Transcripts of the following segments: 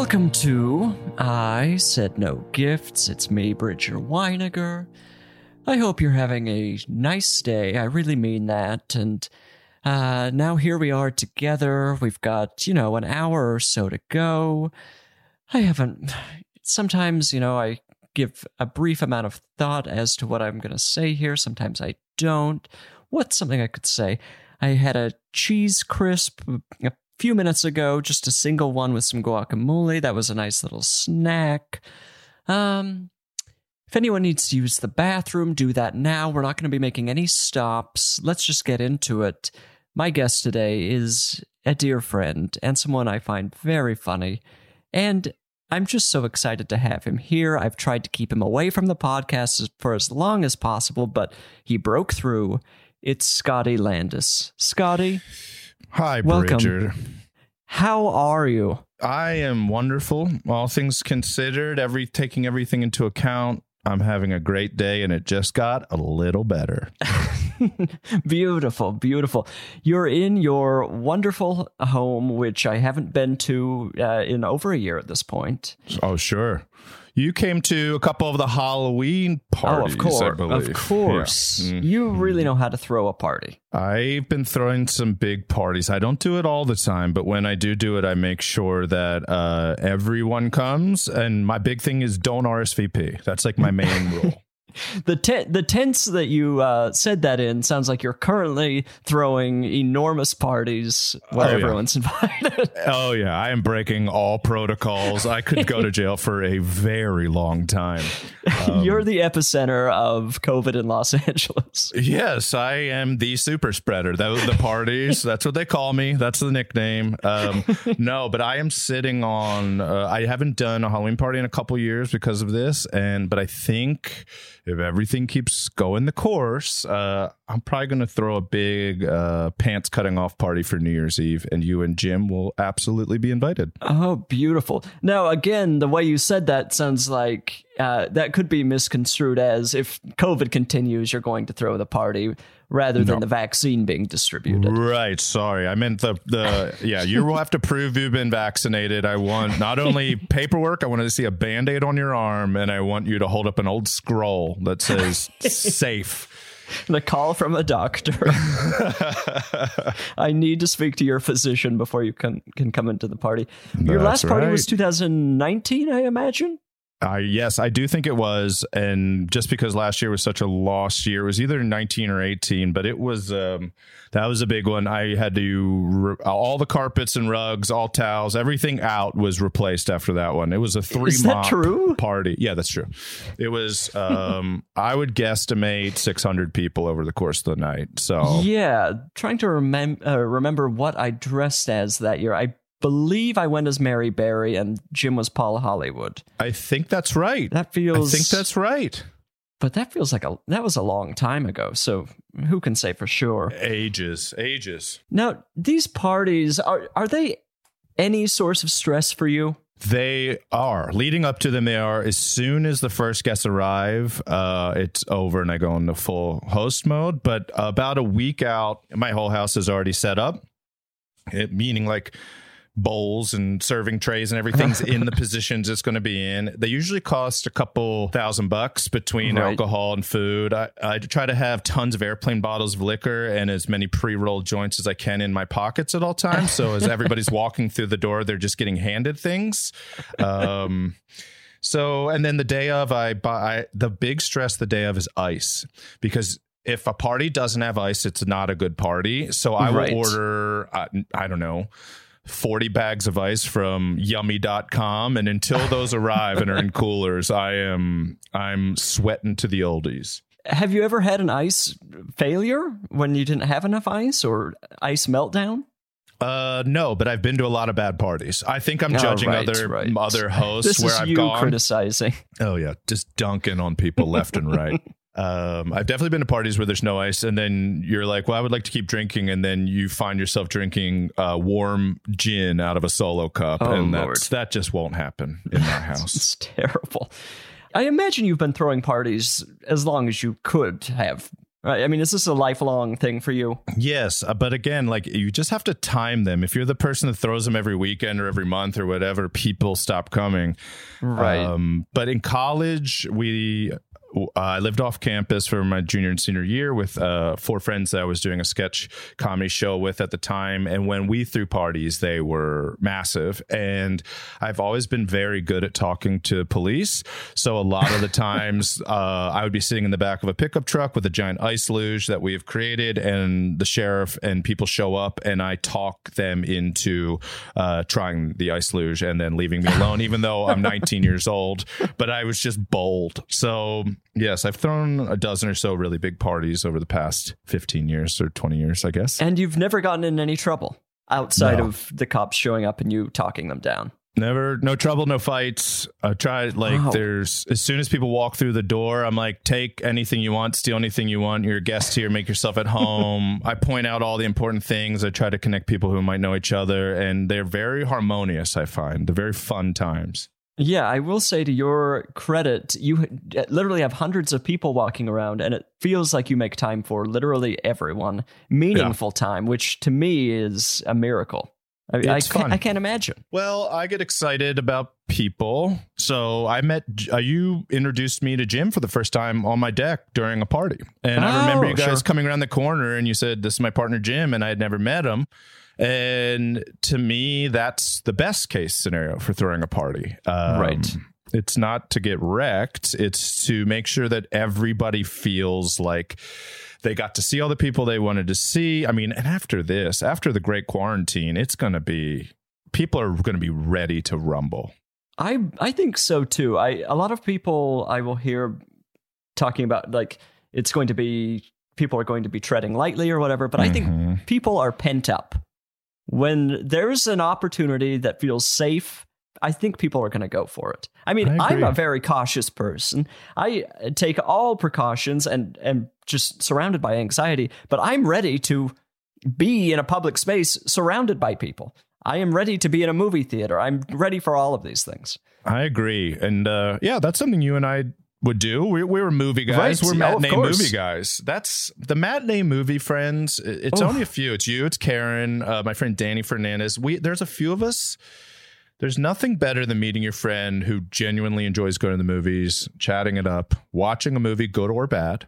Welcome to I Said No Gifts. It's me, Bridger Winegar. I hope you're having a nice day. I really mean that. And uh, now here we are together. We've got, you know, an hour or so to go. I haven't. Sometimes, you know, I give a brief amount of thought as to what I'm going to say here. Sometimes I don't. What's something I could say? I had a cheese crisp a few minutes ago, just a single one with some guacamole. That was a nice little snack. Um, if anyone needs to use the bathroom, do that now. We're not going to be making any stops. Let's just get into it. My guest today is a dear friend and someone I find very funny. And I'm just so excited to have him here. I've tried to keep him away from the podcast for as long as possible, but he broke through. It's Scotty Landes. Scotty, Hi, Welcome. Bridger. how are you? I am wonderful. All things considered, every taking everything into account, I'm having a great day, and it just got a little better. beautiful, beautiful. You're in your wonderful home, which I haven't been to uh, in over a year at this point. Oh, sure. You came to a couple of the Halloween parties. oh, of course, of course. Yeah. Mm. You really know how to throw a party. I've been throwing some big parties. I don't do it all the time, but when I do do it, I make sure that uh, everyone comes. And my big thing is don't RSVP. That's like my main rule. The tent, the tents that you uh, said that in sounds like you're currently throwing enormous parties where Oh, yeah. everyone's invited. Oh yeah, I am breaking all protocols. I could go to jail for a very long time. Um, you're the epicenter of COVID in Los Angeles. Yes, I am the super spreader. Those the parties. that's what they call me. That's the nickname. Um, no, but I am sitting on. Uh, I haven't done a Halloween party in a couple years because of this, and but I think if everything keeps going the course, uh, I'm probably going to throw a big uh, pants cutting off party for New Year's Eve, and you and Jim will absolutely be invited. Oh, beautiful. Now, again, the way you said that sounds like uh, that could be misconstrued as if COVID continues, you're going to throw the party rather than No. the vaccine being distributed. Right. Sorry. I meant the the yeah, you will have to prove you've been vaccinated. I want not only paperwork, I want to see a band-aid on your arm and I want you to hold up an old scroll that says safe. The call from a doctor. I need to speak to your physician before you can, can come into the party. Your That's last party was 2019, I imagine? I yes, I do think it was and just because last year was such a lost year, it was either 19 or 18, but it was um that was a big one. I had to re- all the carpets and rugs, all towels, everything out was replaced after that one. It was a three Is that mop true? party. Yeah, that's true. It was um I would guesstimate 600 people over the course of the night. So Yeah, trying to uh, remember what I dressed as that year. I believe I went as Mary Berry and Jim was Paul Hollywood. I think that's right. That feels. I think that's right. but that feels like a that was a long time ago. So who can say for sure? Ages, ages. Now, these parties are are they any source of stress for you? They are leading up to them. They are as soon as the first guests arrive, uh, it's over and I go into full host mode. But about a week out, my whole house is already set up. It, meaning like bowls and serving trays and everything's in the positions it's going to be in. They usually cost a couple thousand bucks between Right. alcohol and food. I, I try to have tons of airplane bottles of liquor and as many pre rolled joints as I can in my pockets at all times. So as everybody's walking through the door, they're just getting handed things. Um, so, and then the day of, I buy the big stress the day of is ice because if a party doesn't have ice, it's not a good party. So I Right. will order, uh, I don't know, 40 bags of ice from yummy.com. And until those arrive and are in coolers, I am, I'm sweating to the oldies. Have you ever had an ice failure when you didn't have enough ice or ice meltdown? Uh, no, but I've been to a lot of bad parties. I think I'm Oh, judging right, other right. other hosts This where is I've you gone. criticizing. Oh yeah, just dunking on people left and right. Um, I've definitely been to parties where there's no ice, and then you're like, "Well, I would like to keep drinking," and then you find yourself drinking uh, warm gin out of a solo cup, Oh, and that just won't happen in our house. It's terrible. I imagine you've been throwing parties as long as you could have. Right? I mean, is this a lifelong thing for you? yes, uh, but again, like you just have to time them. If you're the person that throws them every weekend or every month or whatever, people stop coming. Right. Um, but in college, we I lived off campus for my junior and senior year with uh, four friends that I was doing a sketch comedy show with at the time. And when we threw parties, they were massive. And I've always been very good at talking to police. So a lot of the times, uh, I would be sitting in the back of a pickup truck with a giant ice luge that we have created, and the sheriff and people show up, and I talk them into uh, trying the ice luge and then leaving me alone, even though I'm 19 years old. But I was just bold. So yes, I've thrown a dozen or so really big parties over the past 15 years or 20 years, I guess. and you've never gotten in any trouble outside No. of the cops showing up and you talking them down. Never, no trouble, no fights. I tried like Wow. there's as soon as people walk through the door, I'm like, take anything you want, steal anything you want. You're a guest here, make yourself at home. I point out all the important things. I try to connect people who might know each other, and they're very harmonious. I find they're very fun times. Yeah, I will say to your credit, you literally have hundreds of people walking around, and it feels like you make time for literally everyone. Meaningful time, which to me is a miracle. I, I, It's can't, fun. I can't imagine. Well, I get excited about people. So I met uh, you introduced me to Jim for the first time on my deck during a party, and I remember Oh, you guys sure. coming around the corner, and you said, "This is my partner Jim," and I had never met him. And to me, that's the best case scenario for throwing a party. Um, Right. It's not to get wrecked. It's to make sure that everybody feels like they got to see all the people they wanted to see. I mean, and after this, after the great quarantine, it's going to be people are going to be ready to rumble. I I think so too. I a lot of people I will hear talking about like it's going to be people are going to be treading lightly or whatever, but I think Mhm. people are pent up. When there's an opportunity that feels safe, I think people are going to go for it. I mean, I I'm a very cautious person. I take all precautions and am just surrounded by anxiety, but I'm ready to be in a public space surrounded by people. I am ready to be in a movie theater. I'm ready for all of these things. I agree, and uh, yeah, that's something you and I would do. We, we were movie guys. Right. We're matinee movie guys. That's the matinee movie friends. It's Oof. only a few. It's you. It's Karen. Uh, my friend Danny Fernandez. We there's a few of us. There's nothing better than meeting your friend who genuinely enjoys going to the movies, chatting it up, watching a movie, good or bad.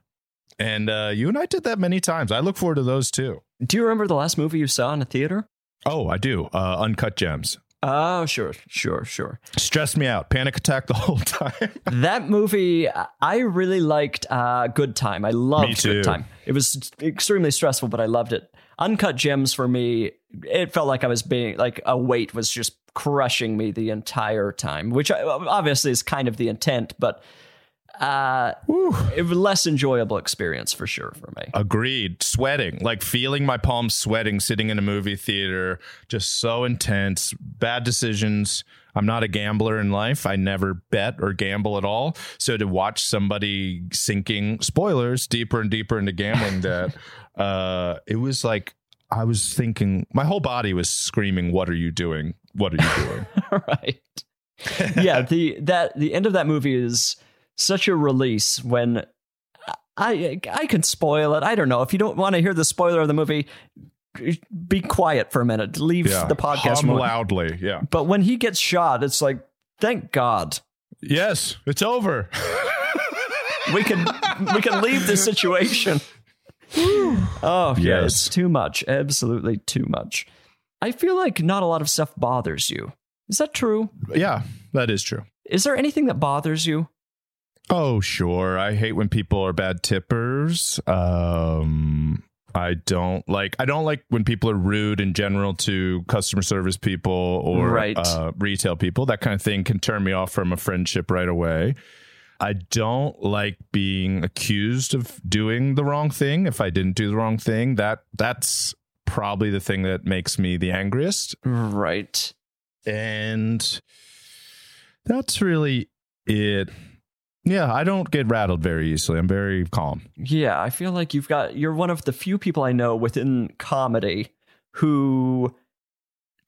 And uh, you and I did that many times. I look forward to those too. Do you remember the last movie you saw in a theater? Oh, I do. Uh, Uncut Gems. Oh, sure, sure, sure. Stressed me out. Panic attack the whole time. that movie, I really liked uh, Good Time. I loved. Good Time. It was extremely stressful, but I loved it. Uncut Gems for me, it felt like I was being like a weight was just crushing me the entire time, which obviously is kind of the intent, but uh, a less enjoyable experience for sure for me. Agreed. Sweating, like feeling my palms sweating sitting in a movie theater, just so intense. Bad decisions. I'm not a gambler in life. I never bet or gamble at all. So to watch somebody sinking, spoilers, deeper and deeper into gambling debt, uh, it was like I was thinking, my whole body was screaming, What are you doing? What are you doing? right. yeah, the that the end of that movie is such a release when I I can spoil it. I don't know if you don't want to hear the spoiler of the movie. Be quiet for a minute. Leave Yeah. the podcast. Hum loudly. Yeah. But when he gets shot, it's like, thank God Yes, it's over. we can we can leave this situation. oh yeah, Yes. it's too much. Absolutely too much. I feel like not a lot of stuff bothers you. Is that true? yeah, that is true. Is there anything that bothers you? Oh, sure. I hate when people are bad tippers. Um I don't like I don't like when people are rude in general to customer service people or Right. uh, retail people. That kind of thing can turn me off from a friendship right away. I don't like being accused of doing the wrong thing if I didn't do the wrong thing. That that's probably the thing that makes me the angriest. Right. And that's really it. Yeah, I don't get rattled very easily. I'm very calm. Yeah, I feel like you've got you're one of the few people I know within comedy who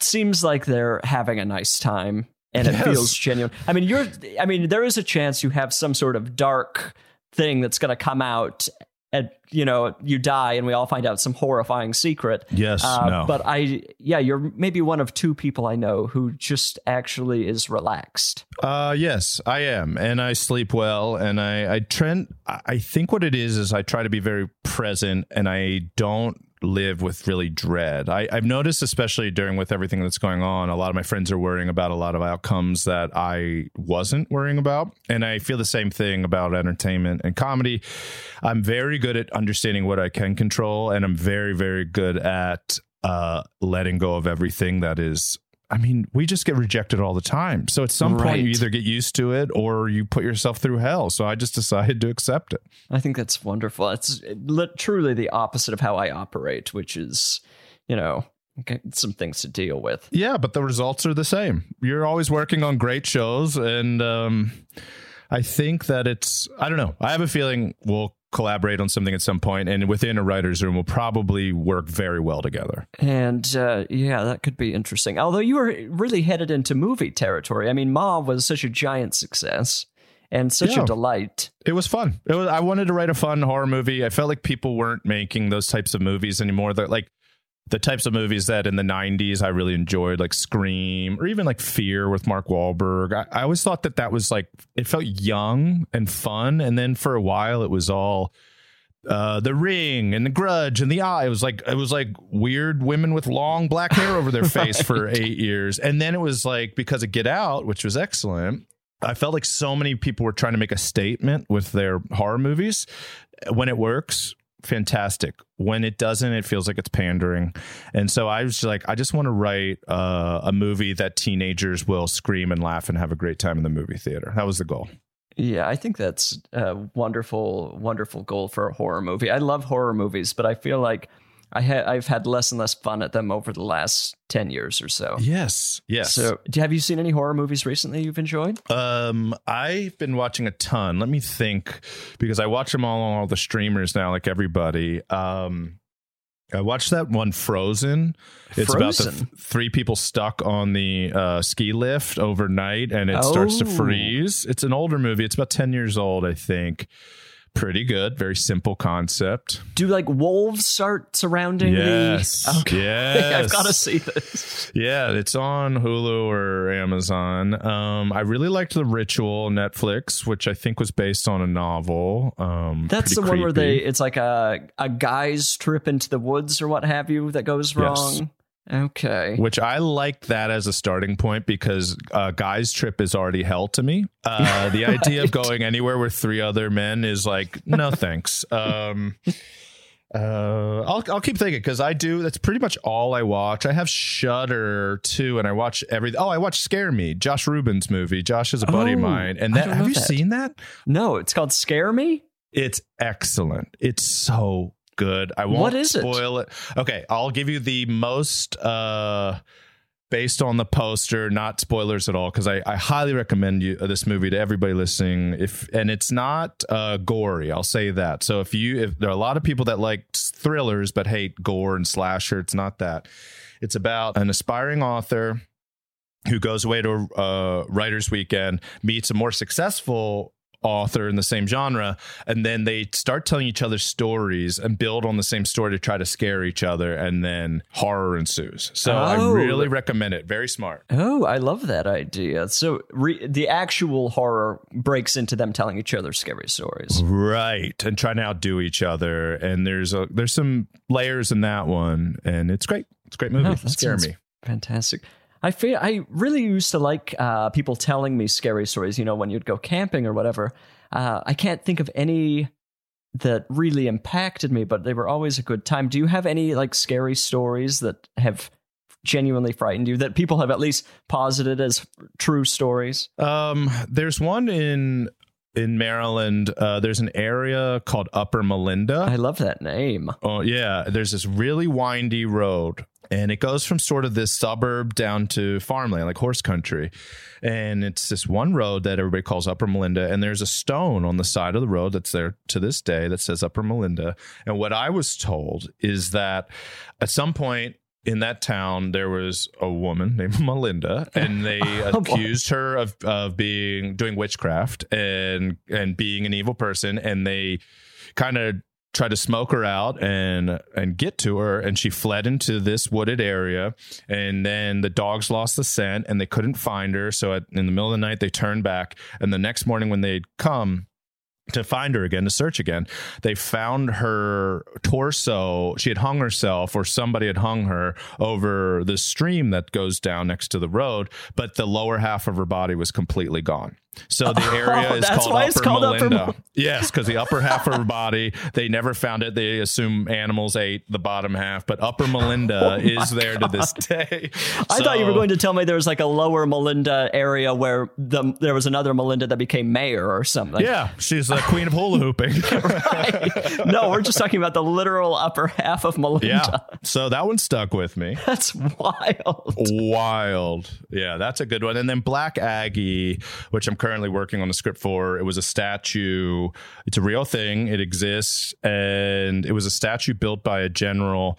seems like they're having a nice time and it Yes. feels genuine. I mean, you're I mean, there is a chance you have some sort of dark thing that's going to come out and you know, you die and we all find out some horrifying secret. Yes, Uh, no. But I, yeah, you're maybe one of two people I know who just actually is relaxed. Uh, yes, I am, and I sleep well, and I I trend. I I think what it is is I try to be very present, and I don't live with really dread. I, I've noticed, especially during with everything that's going on, a lot of my friends are worrying about a lot of outcomes that I wasn't worrying about, and I feel the same thing about entertainment and comedy. I'm very good at understanding what I can control, and I'm very very good at uh, letting go of everything that is I mean, we just get rejected all the time. So at some point, you either get used to it or you put yourself through hell. So I just decided to accept it. I think that's wonderful. It's truly the opposite of how I operate, which is, you know, some things to deal with. Yeah, but the results are the same. You're always working on great shows. And um, I think that it's, I don't know. I have a feeling we'll collaborate on something at some point and within a writer's room, we'll probably work very well together. And uh, yeah, that could be interesting. Although you were really headed into movie territory. I mean, Ma was such a giant success and such Yeah. a delight. It was fun. It was, I wanted to write a fun horror movie. I felt like people weren't making those types of movies anymore. That like the types of movies that in the '90s I really enjoyed, like Scream or even like Fear with Mark Wahlberg. I, I always thought that that was like it felt young and fun, and then for a while it was all uh the ring and the grudge and the eye. It was like it was like weird women with long black hair over their face for eight years. And then it was like because of get out which was excellent i felt like so many people were trying to make a statement with their horror movies. When it works fantastic. When it doesn't it feels like it's pandering. And so i was like i just want to write uh, a movie that teenagers will scream and laugh and have a great time in the movie theater. That was the goal. Yeah, I think that's a wonderful, wonderful goal for a horror movie. I love horror movies, but I feel like I ha- I've had less and less fun at them over the last 10 years or so. yes yes So, do- have you seen any horror movies recently you've enjoyed? Um, I've been watching a ton. Let me think, because I watch them all on all the streamers now, like everybody. Um, I watched that one Frozen. It's about the Frozen? th- three people stuck on the uh, ski lift overnight, and it starts to Oh. freeze. It's an older movie. It's about ten years old, I think. Pretty good. Very simple concept. Do like wolves start surrounding Yes. the? Okay. Yes. I've got to see this. Yeah, it's on Hulu or Amazon. Um, I really liked The Ritual Netflix, which I think was based on a novel. Um, That's the pretty one where they it's like a a guy's trip into the woods or what have you that goes Yes. Okay. Which I liked that as a starting point because uh, guy's trip is already hell to me. Uh, the idea of going anywhere with three other men is like, no thanks. Um, uh, I'll I'll keep thinking because I do. That's pretty much all I watch. I have Shudder too, and I watch every. Oh, I watch Scare Me, Josh Ruben's movie. Josh is a buddy of Oh, mine, and that have you that. seen that? No, it's called Scare Me. It's excellent. It's so good. I won't What is it? spoil it. Okay, I'll give you the most uh based on the poster, not spoilers at all, because I, I highly recommend you uh, this movie to everybody listening. If and it's not uh gory, I'll say that. So if you if there are a lot of people that like thrillers but hate gore and slasher, it's not that. It's about an aspiring author who goes away to a uh, writer's weekend, meets a more successful author in the same genre and then they start telling each other stories and build on the same story to try to scare each other and then horror ensues so i Oh. really recommend it very smart Oh, I love that idea. So re- the actual horror breaks into them telling each other scary stories. right and trying to outdo each other and there's a there's some layers in that one and it's great it's a great movie Oh, scare me Fantastic. I feel I really used to like uh, people telling me scary stories. You know, when you'd go camping or whatever. Uh, I can't think of any that really impacted me, but they were always a good time. Do you have any like scary stories that have genuinely frightened you that people have at least posited as true stories? Um, there's one in in Maryland. Uh, there's an area called Upper Melinda. I love that name. Oh yeah, there's this really windy road, and it goes from sort of this suburb down to farmland, like horse country. And it's this one road that everybody calls Upper Melinda, and there's a stone on the side of the road that's there to this day that says Upper Melinda. And what I was told is that at some point in that town there was a woman named Melinda and they Oh, boy. accused her of of being doing witchcraft and and being an evil person and they kind of tried to smoke her out and and get to her and she fled into this wooded area. And then the dogs lost the scent and they couldn't find her. So at, in the middle of the night they turned back. And the next morning when they'd come to find her again to search again they found her torso. She had hung herself or somebody had hung her over the stream that goes down next to the road but the lower half of her body was completely gone so the area Oh, is that's called why upper it's called Upper melinda Mel- yes because the upper half of her body they never found it they assume animals ate the bottom half but upper oh melinda is there to this day Oh I thought you were going to tell me there was like a lower Melinda area where the, there was another Melinda that became mayor or something. yeah she's the queen of hula hooping no, we're just talking about the literal upper half of Melinda. yeah so that one stuck with me That's wild. wild. Yeah, that's a good one. And then Black Aggie, which I'm currently working on the script for, it was a statue. It's a real thing. It exists, and it was a statue built by a general,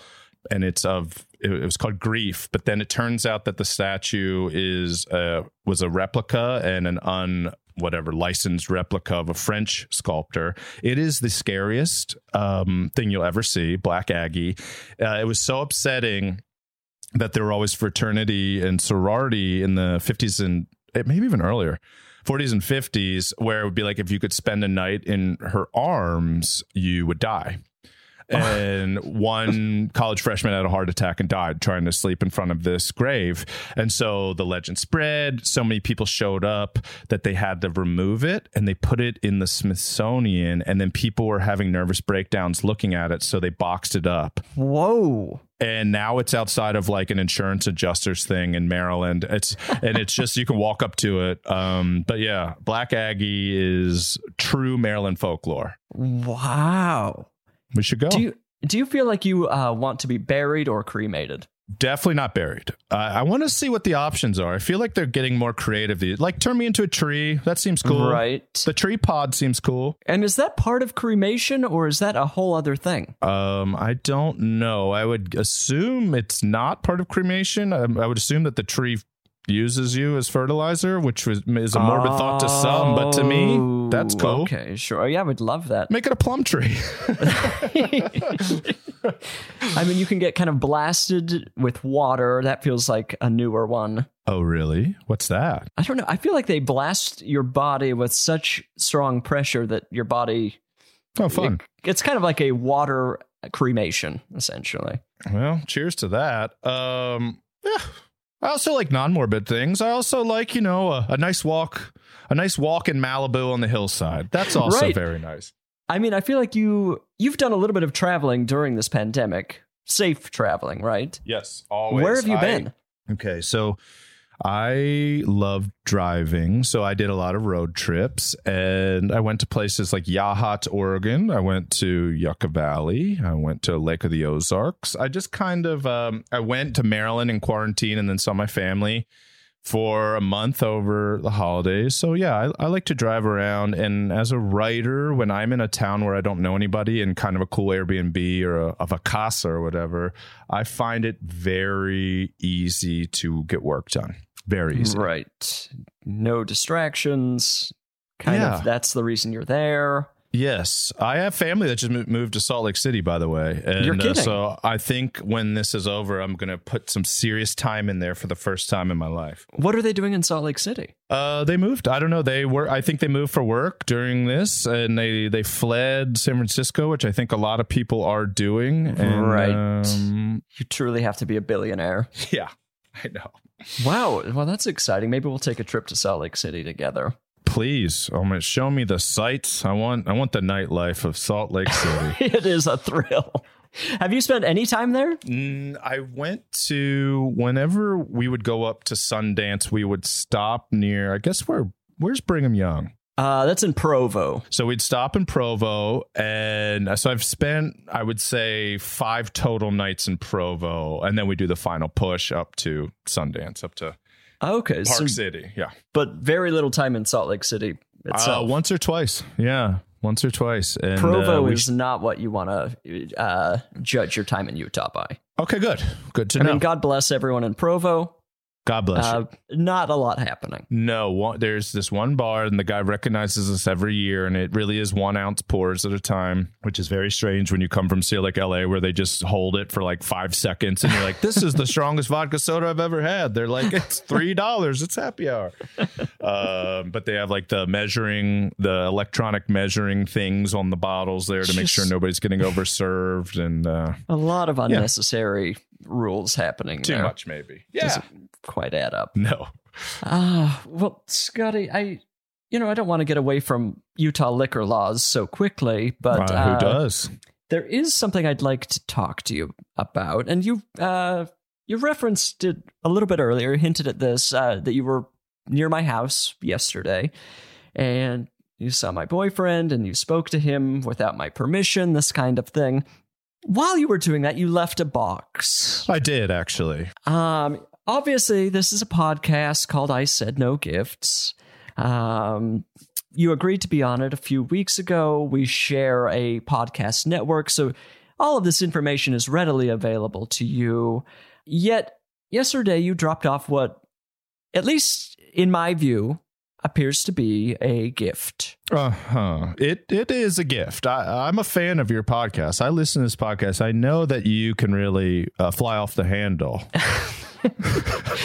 and it's of it was called Grief. But then it turns out that the statue is uh, was a replica and an un whatever licensed replica of a French sculptor. It is the scariest um, thing you'll ever see. Black Aggie. Uh, it was so upsetting that there were always fraternity and sorority in the 50s and eh, maybe even earlier 40s and 50s where it would be like if you could spend a night in her arms you would die and one college freshman had a heart attack and died trying to sleep in front of this grave and so the legend spread so many people showed up that they had to remove it and they put it in the smithsonian and then people were having nervous breakdowns looking at it so they boxed it up Whoa. and now it's outside of like an insurance adjusters thing in Maryland. It's and it's just you can walk up to it. Um, but yeah, Black Aggie is true Maryland folklore. Wow. We should go. Do you do you feel like you uh, want to be buried or cremated? Definitely not buried. Uh, I want to see what the options are. I feel like they're getting more creative. these- Like turn me into a tree. That seems cool. Right. The tree pod seems cool. And is that part of cremation or is that a whole other thing? Um, I don't know. I would assume it's not part of cremation. I, I would assume that the tree uses you as fertilizer, which was, is a morbid thought to some, but to me, that's Oh, cool. Okay, sure. Yeah, I would love that. Make it a plum tree. I mean, you can get kind of blasted with water. That feels like a newer one. oh, really? What's that? I don't know. I feel like they blast your body with such strong pressure that your body. Oh, fun. It's kind of like a water cremation, essentially. Well, cheers to that. Um, yeah. I also like non-morbid things. I also like, you know, a, a nice walk, a nice walk in Malibu on the hillside. That's also Right. very nice. I mean, I feel like you you've done a little bit of traveling during this pandemic. Safe traveling, right? Yes, always. Where have you I- been? Okay, so I love driving, so I did a lot of road trips, and I went to places like Yachats, Oregon. I went to Yucca Valley. I went to Lake of the Ozarks. I just kind of um, I went to Maryland in quarantine, and then saw my family for a month over the holidays. So yeah, I, I like to drive around. And as a writer, when I'm in a town where I don't know anybody and kind of a cool Airbnb or a, of a casa or whatever, I find it very easy to get work done. Very easy. Right. No distractions. Kind Yeah. of that's the reason you're there. Yes, I have family that just moved to Salt Lake City, by the way. And, You're uh, so I think when this is over, I'm going to put some serious time in there for the first time in my life. What are they doing in Salt Lake City? Uh, they moved. I don't know. They were. I think they moved for work during this, and they they fled San Francisco, which I think a lot of people are doing. And, Right. um, You truly have to be a billionaire. yeah, I know. Wow. Well, that's exciting. Maybe we'll take a trip to Salt Lake City together. Please, my, show me the sights. I want. I want the nightlife of Salt Lake City. it is a thrill. Have you spent any time there? Mm, I went to whenever we would go up to Sundance, we would stop near. I guess where where's Brigham Young. Uh, that's in Provo. So we'd stop in Provo, and so I've spent, I would say, five total nights in Provo, and then we do the final push up to Sundance, up to Okay. Park so, City. Yeah, but very little time in Salt Lake City uh, itself. once or twice. Yeah, once or twice. And, Provo uh, is not what you want to uh, judge your time in Utah by. okay. Good, good to I know. mean, God bless everyone in Provo. God bless you. Uh, not a lot happening. No, one, there's this one bar, and the guy recognizes us every year, and it really is one ounce pours at a time, which is very strange when you come from, say, like LA, where they just hold it for like five seconds, and you're like, "This is the strongest vodka soda I've ever had." They're like, "It's three dollars. It's happy hour." um, but they have like the measuring, the electronic measuring things on the bottles there to make sure nobody's getting overserved, and uh, A lot of unnecessary rules happening too there. much maybe. Yeah, Doesn't quite add up. no. Ah, well, Scotty, I, you know, I don't want to get away from Utah liquor laws so quickly, but Uh, uh, who does? there is something I'd like to talk to you about, and you, uh, you referenced it a little bit earlier, hinted at this uh, that you were near my house yesterday, and you saw my boyfriend, and you spoke to him without my permission, this kind of thing. While you were doing that, you left a box. I did actually. Um, obviously, this is a podcast called I Said No Gifts. Um, you agreed to be on it a few weeks ago. We share a podcast network, so all of this information is readily available to you. Yet, yesterday you dropped off what, at least in my view, appears to be a gift. Uh huh. It it is a gift. I, I'm a fan of your podcast. I listen to this podcast. I know that you can really uh, fly off the handle.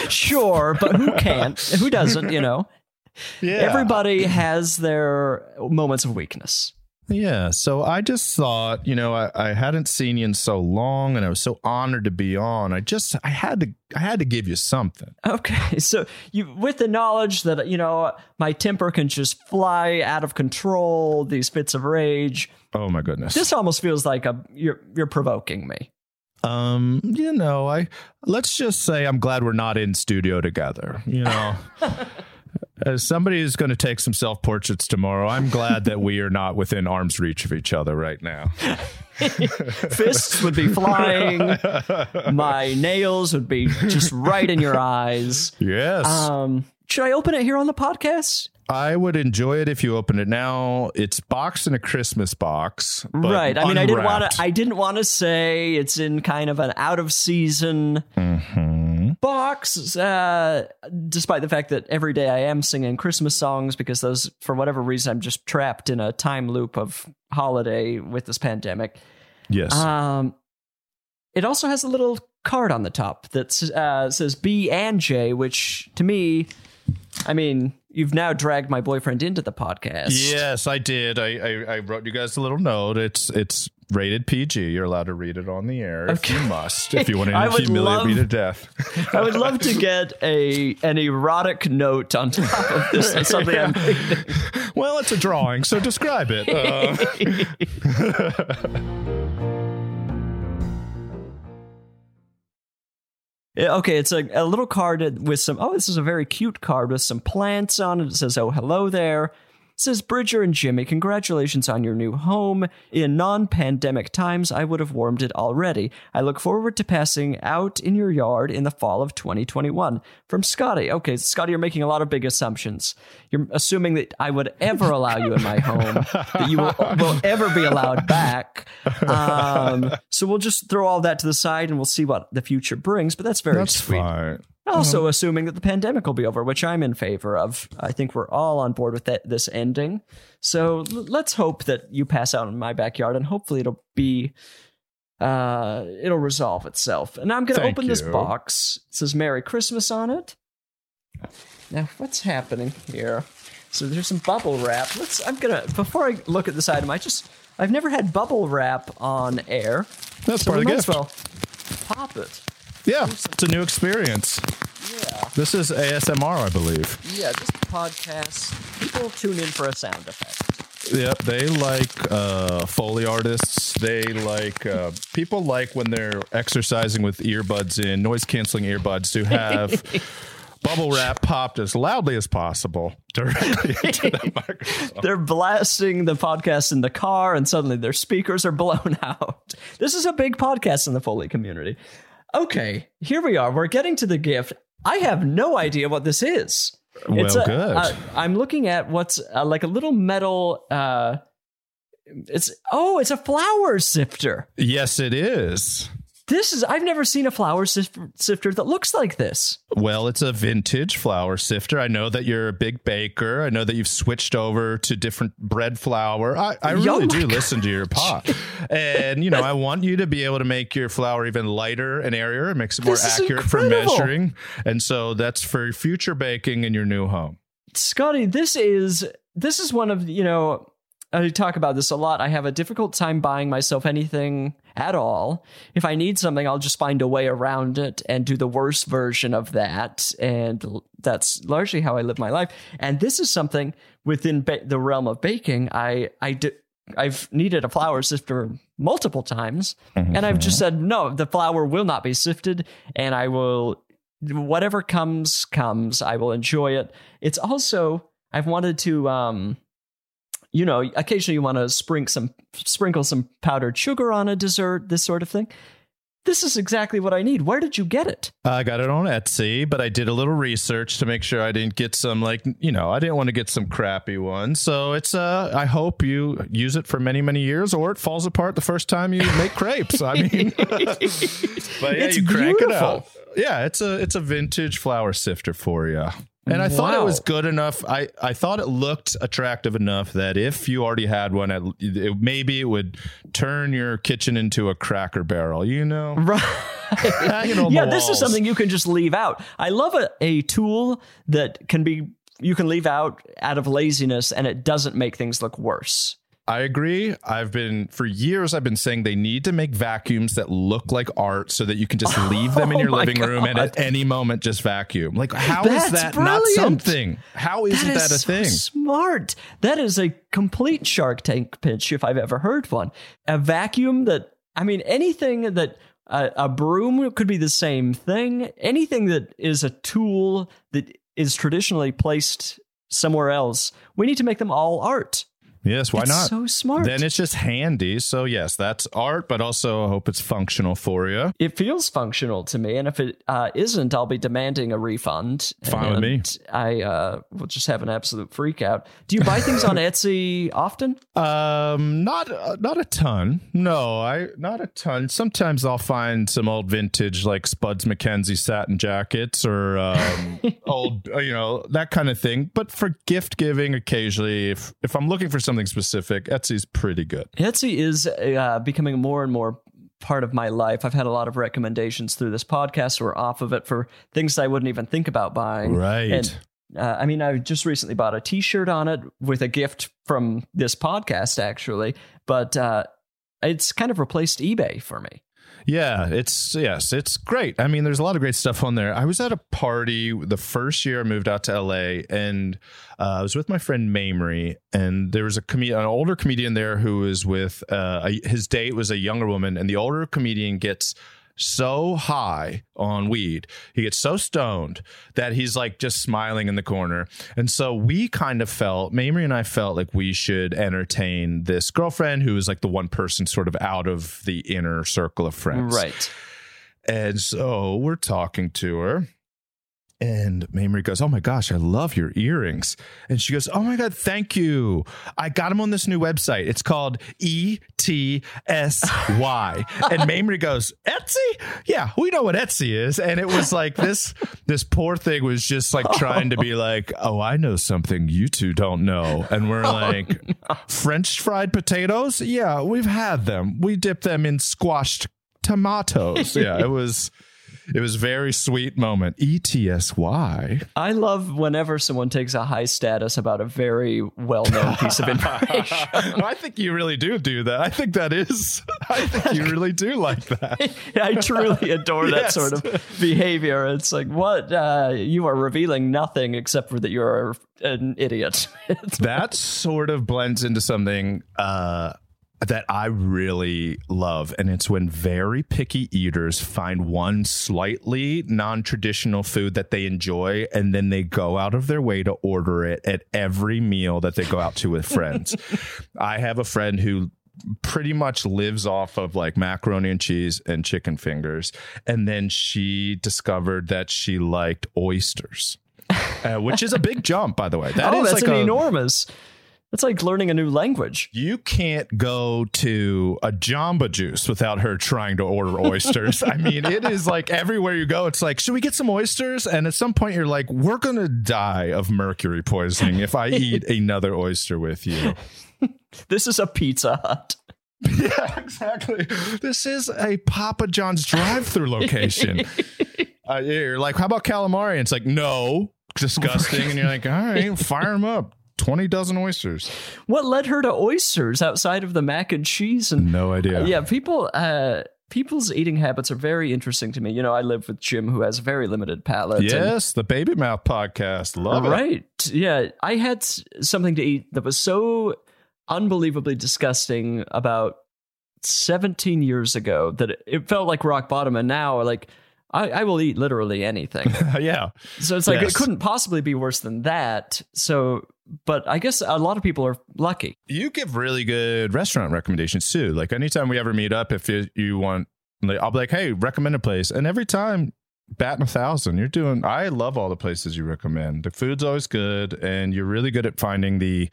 Sure, but who can't? who doesn't, you know? Yeah. Everybody has their moments of weakness. Yeah. So I just thought, you know, I, I hadn't seen you in so long, and I was so honored to be on. I just I had to I had to give you something. Okay, so you with the knowledge that you know my temper can just fly out of control, these fits of rage. Oh my goodness. This almost feels like a you're you're provoking me. um, you know, I let's just say I'm glad we're not in studio together. You know. As somebody who's going to take some self portraits tomorrow, I'm glad that we are not within arm's reach of each other right now. Fists would be flying. My nails would be just right in your eyes. Yes. Um, should I open it here on the podcast? I would enjoy it if you open it now. It's boxed in a Christmas box. right. I mean, I didn't want to. I didn't want to say it's in kind of an out of season Mm-hmm. Box. Uh, despite the fact that every day I am singing Christmas songs because those, for whatever reason, I'm just trapped in a time loop of holiday with this pandemic. Yes. Um, it also has a little card on the top that uh, says B and J, which to me, I mean, you've now dragged my boyfriend into the podcast. yes, I did. I, I I wrote you guys a little note. It's it's rated PG. You're allowed to read it on the air if you must. If you want to humiliate me to death. I would love to get a an erotic note on top of this. That's something I'm well, it's a drawing, so describe it. Uh, Okay, it's a, a little card with some. Oh, this is a very cute card with some plants on it. It says, "Oh, hello there." Says, "Bridger and Jimmy, congratulations on your new home. In non-pandemic times, I would have warmed it already. I look forward to passing out in your yard in the fall of 2021." From Scotty. Okay, Scotty, you're making a lot of big assumptions. You're assuming that I would ever allow you in my home, that you will, will ever be allowed back. Um, so we'll just throw all that to the side and we'll see what the future brings. But that's very that's sweet. fine. Also, assuming that the pandemic will be over, which I'm in favor of. I think we're all on board with that, this ending. So l- let's hope that you pass out in my backyard, and hopefully it'll be, uh, it'll resolve itself. And I'm going to open this box. It says "Merry Christmas" on it. Now, what's happening here? So there's some bubble wrap. Let's. I'm gonna before I look at this item. I just I've never had bubble wrap on air. That's So part of the gift. well pop it. Yeah, it's a new experience. Yeah. This is ASMR, I believe. Yeah, this podcast, people tune in for a sound effect. Yep, they like uh, Foley artists. They like uh, people like when they're exercising with earbuds in, noise canceling earbuds, to have bubble wrap popped as loudly as possible directly into the microphone. They're blasting the podcast in the car, and suddenly their speakers are blown out. This is a big podcast in the Foley community. Okay, here we are. We're getting to the gift. I have no idea what this is. Well, a- good. uh, I'm looking at what's uh, like a little metal. Uh, it's oh, it's a flour sifter. Yes, it is. This is I've never seen a flour sifter that looks like this. Well, it's a vintage flour sifter. I know that you're a big baker. I know that you've switched over to different bread flour. I, I Oh really my do listen to your pot. And, you know, I want you to be able to make your flour even lighter and airier. It makes it more This accurate for measuring. And so that's for future baking in your new home. Scotty, this is this is one of you know I talk about this a lot. I have a difficult time buying myself anything at all. If I need something, I'll just find a way around it and do the worst version of that, and that's largely how I live my life. And this is something within ba- the realm of baking. I I do. I've needed a flour sifter multiple times, and I've just said no. The flour will not be sifted, and I will whatever comes comes i will enjoy it it's also i've wanted to um you know occasionally you want to sprinkle some sprinkle some powdered sugar on a dessert this sort of thing this is exactly what i need where did you get it I got it on Etsy, but I did a little research to make sure I didn't get some like you know I didn't want to get some crappy ones. So it's uh I hope you use it for many many years, or it falls apart the first time you make crepes. I mean, but yeah, It's you crank it out. Yeah, it's a it's a vintage flour sifter for you. And I thought it was good enough. I, I thought it looked attractive enough that if you already had one, at, it, maybe it would turn your kitchen into a cracker barrel. You know, right. Yeah this is something you can just leave out. I love a, a tool that can be you can leave out out of laziness and it doesn't make things look worse I agree. I've been for years. I've been saying they need to make vacuums that look like art, so that you can just leave them in Oh your my living room and at any moment just vacuum. Like, how is That's that not something? How isn't That that, is a so thing? Smart. That is a complete Shark Tank pitch if I've ever heard one. A vacuum that I mean, anything that a, a broom could be the same thing. Anything that is a tool that is traditionally placed somewhere else, we need to make them all art. Yes, why It's not? so smart. Then it's just handy. So yes, that's art, but also I hope it's functional for you. It feels functional to me, and if it uh, isn't, I'll be demanding a refund. Fine with me. I uh, will just have an absolute freak out. Do you buy things on Etsy often? Um, not uh, not a ton. No, I not a ton. Sometimes I'll find some old vintage like Spuds MacKenzie satin jackets or um, old, you know, that kind of thing. But for gift giving, occasionally, if if I'm looking for something specific, Etsy's pretty good. Etsy is uh, becoming more and more part of my life. I've had a lot of recommendations through this podcast or off of it for things I wouldn't even think about buying. Right. And uh, I mean, I just recently bought a T-shirt on it with a gift from this podcast, actually. But uh, it's kind of replaced eBay for me. Yeah, it's yes, it's great. I mean, there's a lot of great stuff on there. I was at a party the first year I moved out to LA, and uh, I was with my friend Mamrie, and there was a com- an older comedian there who was with uh, a, his date was a younger woman, and the older comedian gets so high on weed, he gets so stoned that he's like just smiling in the corner. And so we kind of felt, Mamrie and I felt like we should entertain this girlfriend who was like the one person sort of out of the inner circle of friends. Right. And so we're talking to her. And Mamrie goes, Oh my gosh, I love your earrings. And she goes, Oh my God, thank you. I got them on this new website. It's called E T S Y. And Mamrie goes, Etsy? Yeah, we know what Etsy is. And it was like this this poor thing was just like trying to be like, Oh, I know something you two don't know. And we're oh, like, French fried potatoes? Yeah, we've had them. We dip them in squashed tomatoes. Yeah, it was it was very sweet moment. E T S Y. I love whenever someone takes a high status about a very well known piece of information. I think you really do do that. I think that is. I think you really do like that. I truly adore that Yes. sort of behavior. It's like, what? Uh, you are revealing nothing except for that you're an idiot. that sort of blends into something uh, that I really love. And it's when very picky eaters find one slightly non traditional food that they enjoy, and then they go out of their way to order it at every meal that they go out to with friends. I have a friend who pretty much lives off of like macaroni and cheese and chicken fingers. And then she discovered that she liked oysters. Uh, which is a big jump, by the way. That oh, is that's like an a, enormous. That's like learning a new language. you can't go to a Jamba Juice without her trying to order oysters. I mean, it is like everywhere you go, it's like, should we get some oysters? And at some point, you're like, we're going to die of mercury poisoning if I eat another oyster with you. This is a Pizza Hut. yeah, exactly. This is a Papa John's drive through location. uh, you're like, how about calamari? And it's like, no, disgusting. and you're like, all right, fire them up. 20 dozen oysters. What led her to oysters outside of the mac and cheese and No idea. yeah, people uh people's eating habits are very interesting to me. You know, I live with Jim who has a very limited palate. Yes, the Baby Mouth podcast. Love it. right. Yeah, I had something to eat that was so unbelievably disgusting about 17 years ago that it felt like rock bottom and now like I, I will eat literally anything. yeah. So it's like Yes. it couldn't possibly be worse than that. So but I guess a lot of people are lucky. You give really good restaurant recommendations too. Like anytime we ever meet up, if you, you want, like, I'll be like, hey, recommend a place. And every time, batting a thousand, you're doing, I love all the places you recommend. The food's always good. And you're really good at finding the,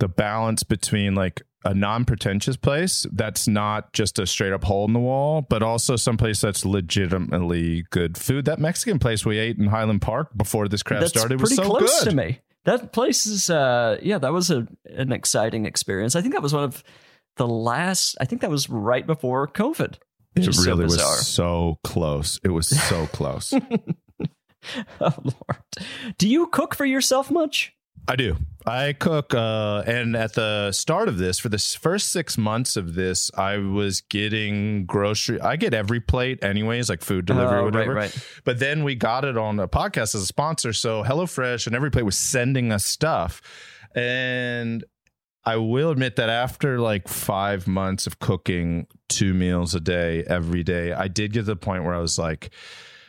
the balance between like a non-pretentious place that's not just a straight up hole in the wall, but also some place that's legitimately good food. That Mexican place we ate in Highland Park before this crap That's started was so close good. to me. That place is uh yeah, that was a an exciting experience. I think that was one of the last I think that was right before COVID. It is so really was so close. It was so close. Oh Lord. Do you cook for yourself much? I do. I cook, uh, and at the start of this, for the first six months of this, I was getting grocery. I get EveryPlate, anyways, like food delivery, Oh, or right, whatever. right. But then we got it on a podcast as a sponsor. So HelloFresh and EveryPlate was sending us stuff, and I will admit that after like five months of cooking two meals a day every day, I did get to the point where I was like,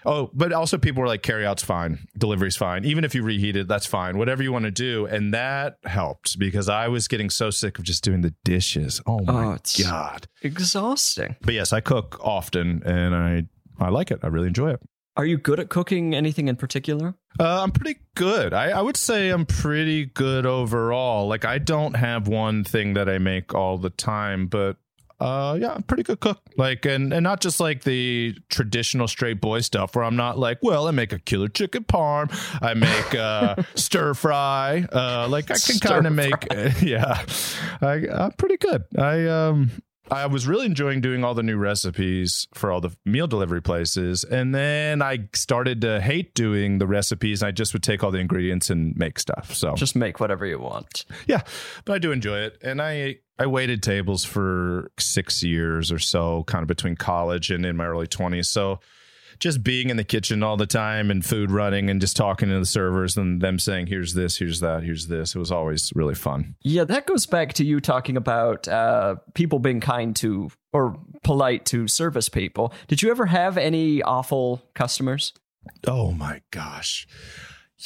oh, but also people were like, carry out's fine, delivery's fine. Even if you reheat it, that's fine. Whatever you want to do. And that helped because I was getting so sick of just doing the dishes. Oh Oh, my it's- God. Exhausting. But yes, I cook often and I, I like it. I really enjoy it. Are you good at cooking anything in particular? Uh, I'm pretty good. I, I would say I'm pretty good overall. Like I don't have one thing that I make all the time, but uh, yeah, I'm pretty good cook. Like and and not just like the traditional straight boy stuff where I'm not like, well, I make a killer chicken parm, I make uh, stir fry. Uh, like I can kind of make, yeah, I, I'm pretty good. I um. I was really enjoying doing all the new recipes for all the meal delivery places. And then I started to hate doing the recipes. I just would take all the ingredients and make stuff. So Just make whatever you want. yeah, but I do enjoy it. And I I waited tables for six years or so, kind of between college and in my early twenties. So just being in the kitchen all the time and food running and just talking to the servers and them saying, here's this, here's that, here's this. It was always really fun. Yeah, that goes back to you talking about uh, people being kind to or polite to service people. Did you ever have any awful customers? Oh my gosh.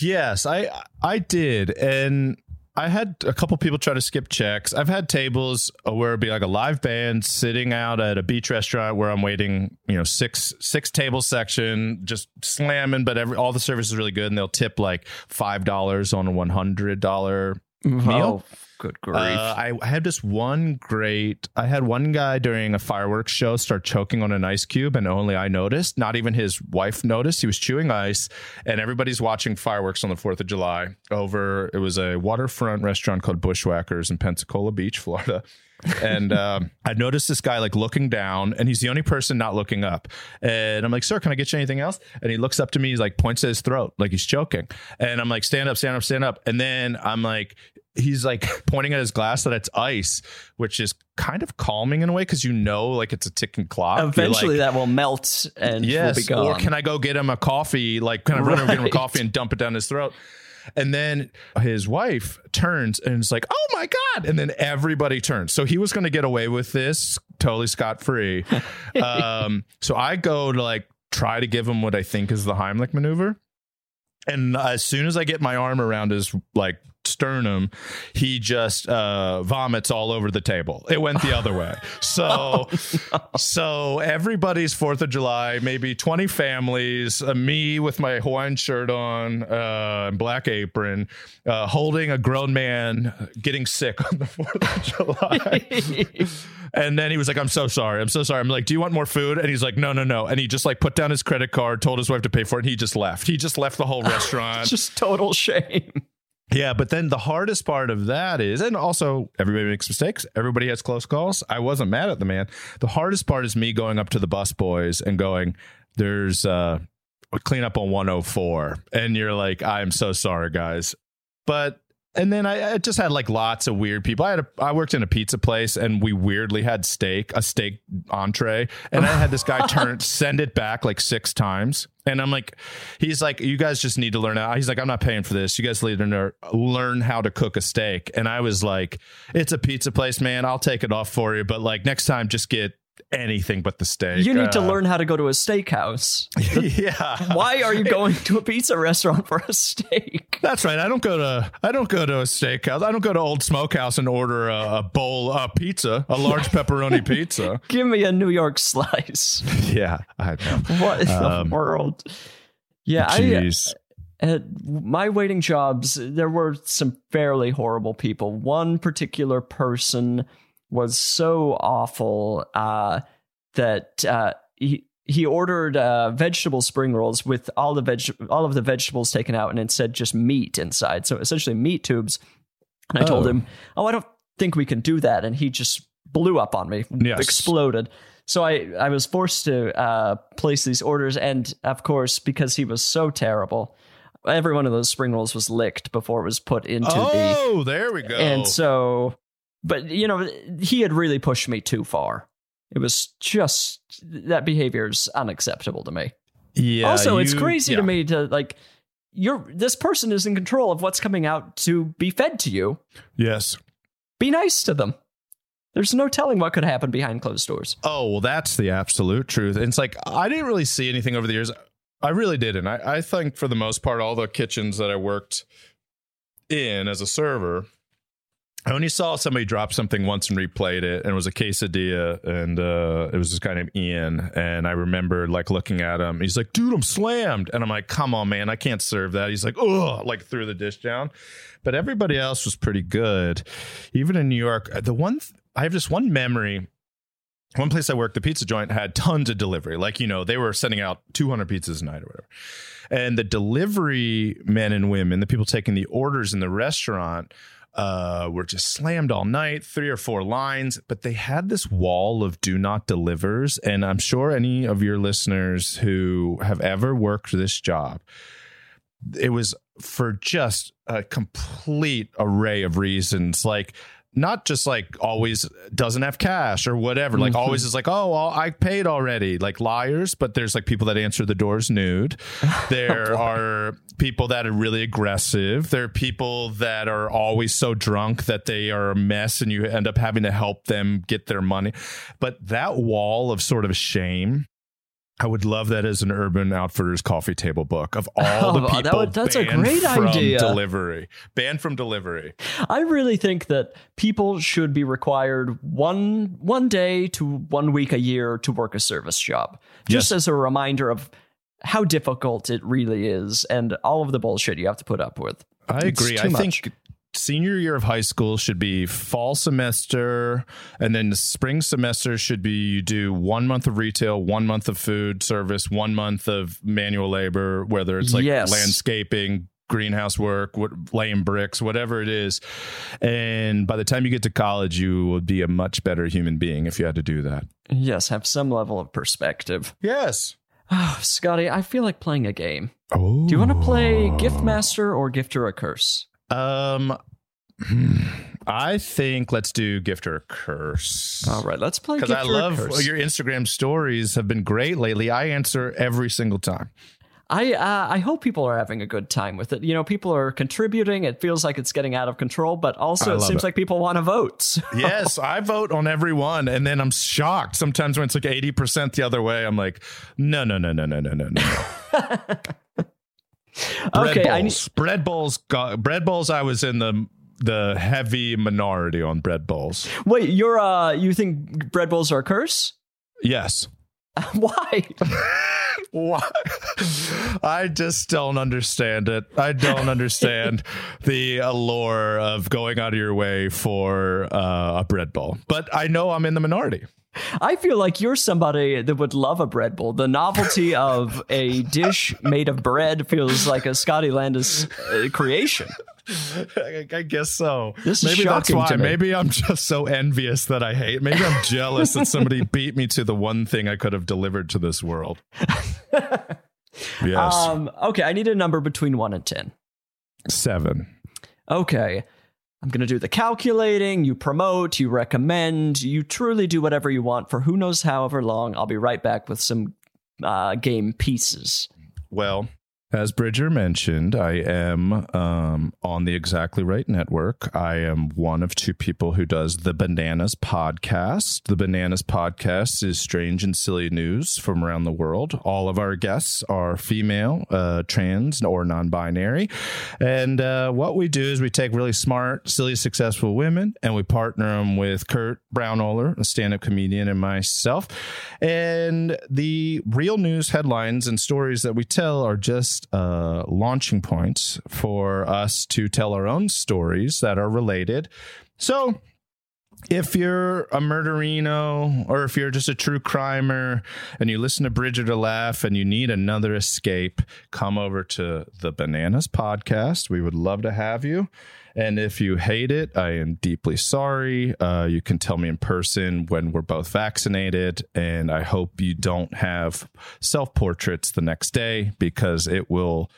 Yes, I I did. And I had a couple people try to skip checks. I've had tables where it'd be like a live band sitting out at a beach restaurant where I'm waiting, you know, six six table section, just slamming, but every all the service is really good, and they'll tip like five dollars on a one hundred dollar meal. Oh, good grief. Uh, I, I had this one great. I had one guy during a fireworks show start choking on an ice cube, and only I noticed. Not even his wife noticed. He was chewing ice, and everybody's watching fireworks on the Fourth of July over. It was a waterfront restaurant called Bushwhackers in Pensacola Beach, Florida. and um, I noticed this guy like looking down, and he's the only person not looking up. And I'm like, "Sir, can I get you anything else?" And he looks up to me, he's like points at his throat, like he's choking. And I'm like, "Stand up, stand up, stand up." And then I'm like, he's like pointing at his glass that it's ice, which is kind of calming in a way because you know, like it's a ticking clock. Eventually, like, that will melt and yes. will be gone. Or can I go get him a coffee? Like, can I run over and get him a coffee and dump it down his throat? And then his wife turns and is like, "Oh my god!" And then everybody turns. So he was going to get away with this totally scot free. um, so I go to like try to give him what I think is the Heimlich maneuver. And as soon as I get my arm around his like sternum, he just uh, vomits all over the table. It went the other way. So, so everybody's Fourth of July, maybe twenty families, uh, me with my Hawaiian shirt on, uh, and black apron, uh, holding a grown man getting sick on the Fourth of July. And then he was like, I'm so sorry. I'm so sorry. I'm like, do you want more food? And he's like, no, no, no. And he just like put down his credit card, told his wife to pay for it, and he just left. He just left the whole restaurant. Just total shame. Yeah, but then the hardest part of that is, and also everybody makes mistakes. Everybody has close calls. I wasn't mad at the man. The hardest part is me going up to the bus boys and going, there's uh a cleanup on 104. And you're like, I'm so sorry, guys. But and then I, I just had like lots of weird people. I had a, I worked in a pizza place and we weirdly had steak, a steak entree, and I had this guy turn send it back like six times. And I'm like, he's like, you guys just need to learn how. He's like, I'm not paying for this. You guys need to learn, learn how to cook a steak. And I was like, it's a pizza place, man. I'll take it off for you, but like next time, just get anything but the steak. You need to Uh, learn how to go to a steakhouse. yeah. Why are you going to a pizza restaurant for a steak? That's right. I don't go to I don't go to a steakhouse. I don't go to Old Smokehouse and order a, a bowl a pizza, a large pepperoni pizza. Give me a New York slice. Yeah, I know. What in Um, the world? Yeah, I, Jeez. at my waiting jobs, there were some fairly horrible people. One particular person was so awful uh, that uh, he he ordered uh, vegetable spring rolls with all the veg all of the vegetables taken out, and instead just meat inside. So essentially, meat tubes. And I told Oh. him, "Oh, I don't think we can do that," and he just blew up on me, Yes. exploded. So I, I was forced to uh, place these orders, and of course, because he was so terrible, every one of those spring rolls was licked before it was put into the. Oh, there we go. And so, but you know, he had really pushed me too far. It was just that behavior is unacceptable to me. yeah. also, it's crazy yeah. to me to like. You're this person is in control of what's coming out to be fed to you. Yes. Be nice to them. There's no telling what could happen behind closed doors. Oh, well, that's the absolute truth. And it's like I didn't really see anything over the years. I really didn't. I, I think for the most part, all the kitchens that I worked in as a server, I only saw somebody drop something once and replayed it, and it was a quesadilla, and uh, it was this guy named Ian, and I remember like looking at him. He's like, "Dude, I'm slammed," and I'm like, "Come on, man, I can't serve that." He's like, "Oh," like threw the dish down, but everybody else was pretty good. Even in New York, the one th- I have just one memory one place I worked, the pizza joint had tons of delivery. Like, you know, they were sending out 200 pizzas a night or whatever. And the delivery men and women, the people taking the orders in the restaurant, uh, were just slammed all night, three or four lines, but they had this wall of do not delivers. And I'm sure any of your listeners who have ever worked this job, it was for just a complete array of reasons. Like, not just like always doesn't have cash or whatever. Like mm-hmm. always is like, oh, well, I paid already. Like liars, but there's like people that answer the doors nude. There oh, are people that are really aggressive. There are people that are always so drunk that they are a mess, and you end up having to help them get their money. But that wall of sort of shame I would love that as an Urban Outfitters coffee table book of all oh, the Oh, people that would- that's a great from idea. delivery, banned from delivery. I really think that people should be required one one day to one week a year to work a service job, just Yes. as a reminder of how difficult it really is and all of the bullshit you have to put up with. I It's agree. too I much. think senior year of high school should be fall semester, and then the spring semester should be you do one month of retail, one month of food service, one month of manual labor, whether it's like Yes. landscaping. Greenhouse work, what, laying bricks, whatever it is. And by the time you get to college, you would be a much better human being if you had to do that. Yes, have some level of perspective. Yes. Oh, Scotty, I feel like playing a game. Oh. Do you want to play oh. Gift Master or Gift or a Curse? Um, I think let's do gift or curse. All right, let's play because I love your Instagram stories have been great lately. I answer every single time. I uh, I hope people are having a good time with it. You know, people are contributing. It feels like it's getting out of control, but also it seems it. like people want to vote. So- Yes, I vote on every one, and then I'm shocked sometimes when it's like eighty percent the other way. I'm like, no, no, no, no, no, no, no, no. bread okay, I need, bread bowls. Got, bread bowls. I was in the the heavy minority on bread bowls. wait. You're uh, you think bread bowls are a curse? Yes. Why? Why? I just don't understand it. I don't understand the allure of going out of your way for uh, a bread bowl. But I know I'm in the minority. I feel like you're somebody that would love a bread bowl. The novelty of a dish made of bread feels like a Scotty Landes uh, creation. I, guess so. This is Maybe that's why. to me. Maybe I'm just so envious that I hate. Maybe I'm jealous that somebody beat me to the one thing I could have delivered to this world. Yes. Um, okay, I need a number between one and ten. Seven. Okay. I'm going to do the calculating. You promote, you recommend, you truly do whatever you want for who knows however long. I'll be right back with some uh, game pieces. Well, as Bridger mentioned, I am um, on the Exactly Right Network. I am one of two people who does the Bananas podcast. The Bananas podcast is strange and silly news from around the world. All of our guests are female, uh, trans, or non binary. And uh, what we do is we take really smart, silly, successful women and we partner them with Kurt Braunohler, a stand up comedian, and myself. And the real news headlines and stories that we tell are just uh, launching points for us to tell our own stories that are related. So, if you're a murderino or if you're just a true crimer and you listen to Bridger to laugh and you need another escape, come over to the Bananas podcast. We would love to have you. And if you hate it, I am deeply sorry. Uh, you can tell me in person when we're both vaccinated. And I hope you don't have self portraits the next day because it will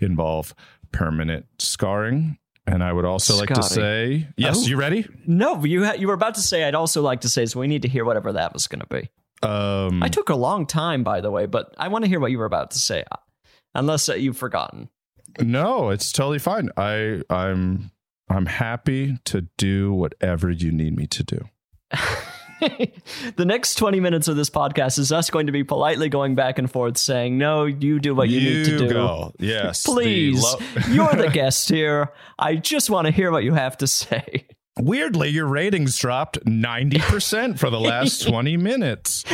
involve permanent scarring. And I would also like to say, yes, Oh. you ready? No, you ha- you were about to say. I'd also like to say. So we need to hear whatever that was going to be. Um, I took a long time, by the way, but I want to hear what you were about to say, uh, unless uh, you've forgotten. no, it's totally fine. I I'm I'm happy to do whatever you need me to do. the next 20 minutes of this podcast is us going to be politely going back and forth saying, No, you do what you, need to do. go. Yes, the Please, lo- you're the guest here. I just want to hear what you have to say. Weirdly, your ratings dropped ninety percent for the last twenty minutes.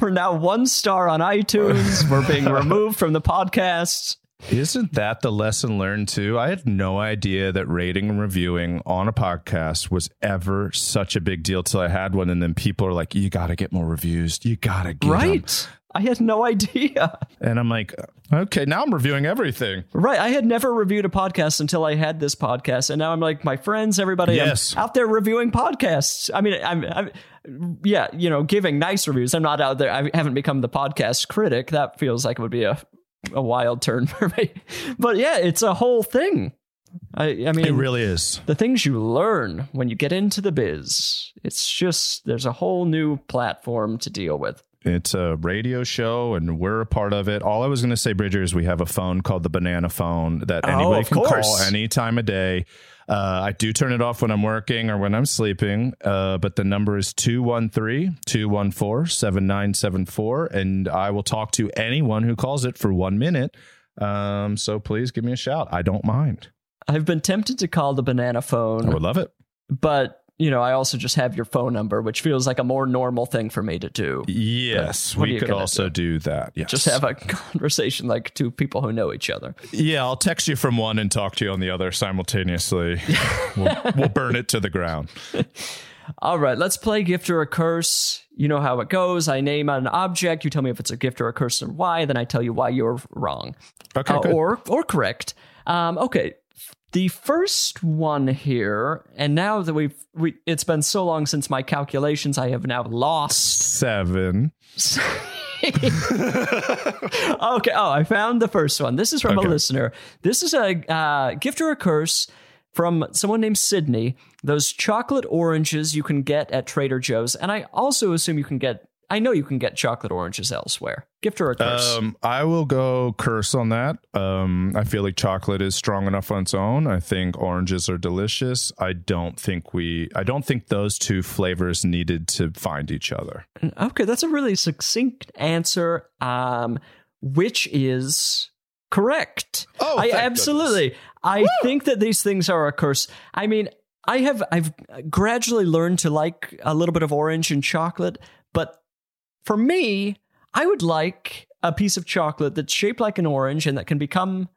We're now one star on iTunes. We're being removed from the podcast. Isn't that the lesson learned too? I had no idea that rating and reviewing on a podcast was ever such a big deal till I had one, and then people are like, "You got to get more reviews. You got to get Right. I had no idea. And I'm like, okay, now I'm reviewing everything. Right. I had never reviewed a podcast until I had this podcast. And now I'm like, my friends, everybody I'm Yes. out there reviewing podcasts. I mean, I'm, I'm, yeah, you know, giving nice reviews. I'm not out there. I haven't become the podcast critic. That feels like it would be a, a wild turn for me. But yeah, it's a whole thing. I, I mean, It really is. the things you learn when you get into the biz, it's just, there's a whole new platform to deal with. It's a radio show, and we're a part of it. All I was going to say, Bridger, is we have a phone called the Banana Phone that Oh, anybody of can course. call any time of day. Uh, I do turn it off when I'm working or when I'm sleeping, uh, but the number is 213 214 7974. And I will talk to anyone who calls it for one minute. Um, so please give me a shout. I don't mind. I've been tempted to call the banana phone. I would love it. but you know, I also just have your phone number, which feels like a more normal thing for me to do. Yes, we could also do that. Yes. Just have a conversation like two people who know each other. Yeah, I'll text you from one and talk to you on the other simultaneously. we'll, we'll burn it to the ground. All right, let's play gift or a curse. You know how it goes. I name an object. You tell me if it's a gift or a curse and why. Then I tell you why you're wrong, Okay, Uh, or or correct. Um, okay, the first one here, and now that we've we, it's been so long since my calculations, I have now lost. Seven. okay. Oh, I found the first one. This is from Okay. a listener. This is a uh, gift or a curse from someone named Sydney. Those chocolate oranges you can get at Trader Joe's, and I also assume you can get. I know you can get chocolate oranges elsewhere. Gift or a curse? Um, I will go curse on that. Um, I feel like chocolate is strong enough on its own. I think oranges are delicious. I don't think we. I don't think those two flavors needed to find each other. okay, that's a really succinct answer. Um, which is correct. Oh, I absolutely. I think that these things are a curse. I mean, I have I've gradually learned to like a little bit of orange and chocolate, for me, I would like a piece of chocolate that's shaped like an orange and that can become,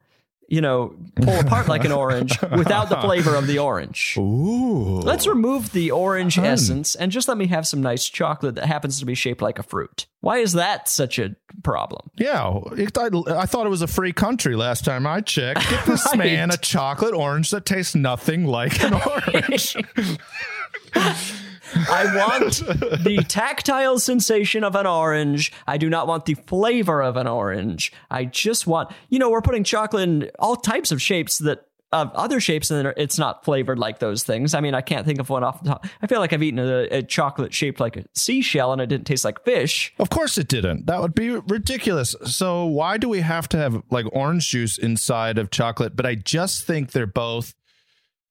you know, pull apart like an orange without the flavor of the orange. Ooh. Let's remove the orange hmm. essence and just let me have some nice chocolate that happens to be shaped like a fruit. Why is that such a problem? Yeah, it, I, I thought it was a free country last time I checked. Get this Right. man a chocolate orange that tastes nothing like an orange. I want the tactile sensation of an orange. I do not want the flavor of an orange. I just want, you know, we're putting chocolate in all types of shapes that of other shapes and it's not flavored like those things. I mean, I can't think of one off the top. I feel like I've eaten a, a chocolate shaped like a seashell and it didn't taste like fish. Of course it didn't. That would be ridiculous. So why do we have to have like orange juice inside of chocolate? But I just think they're both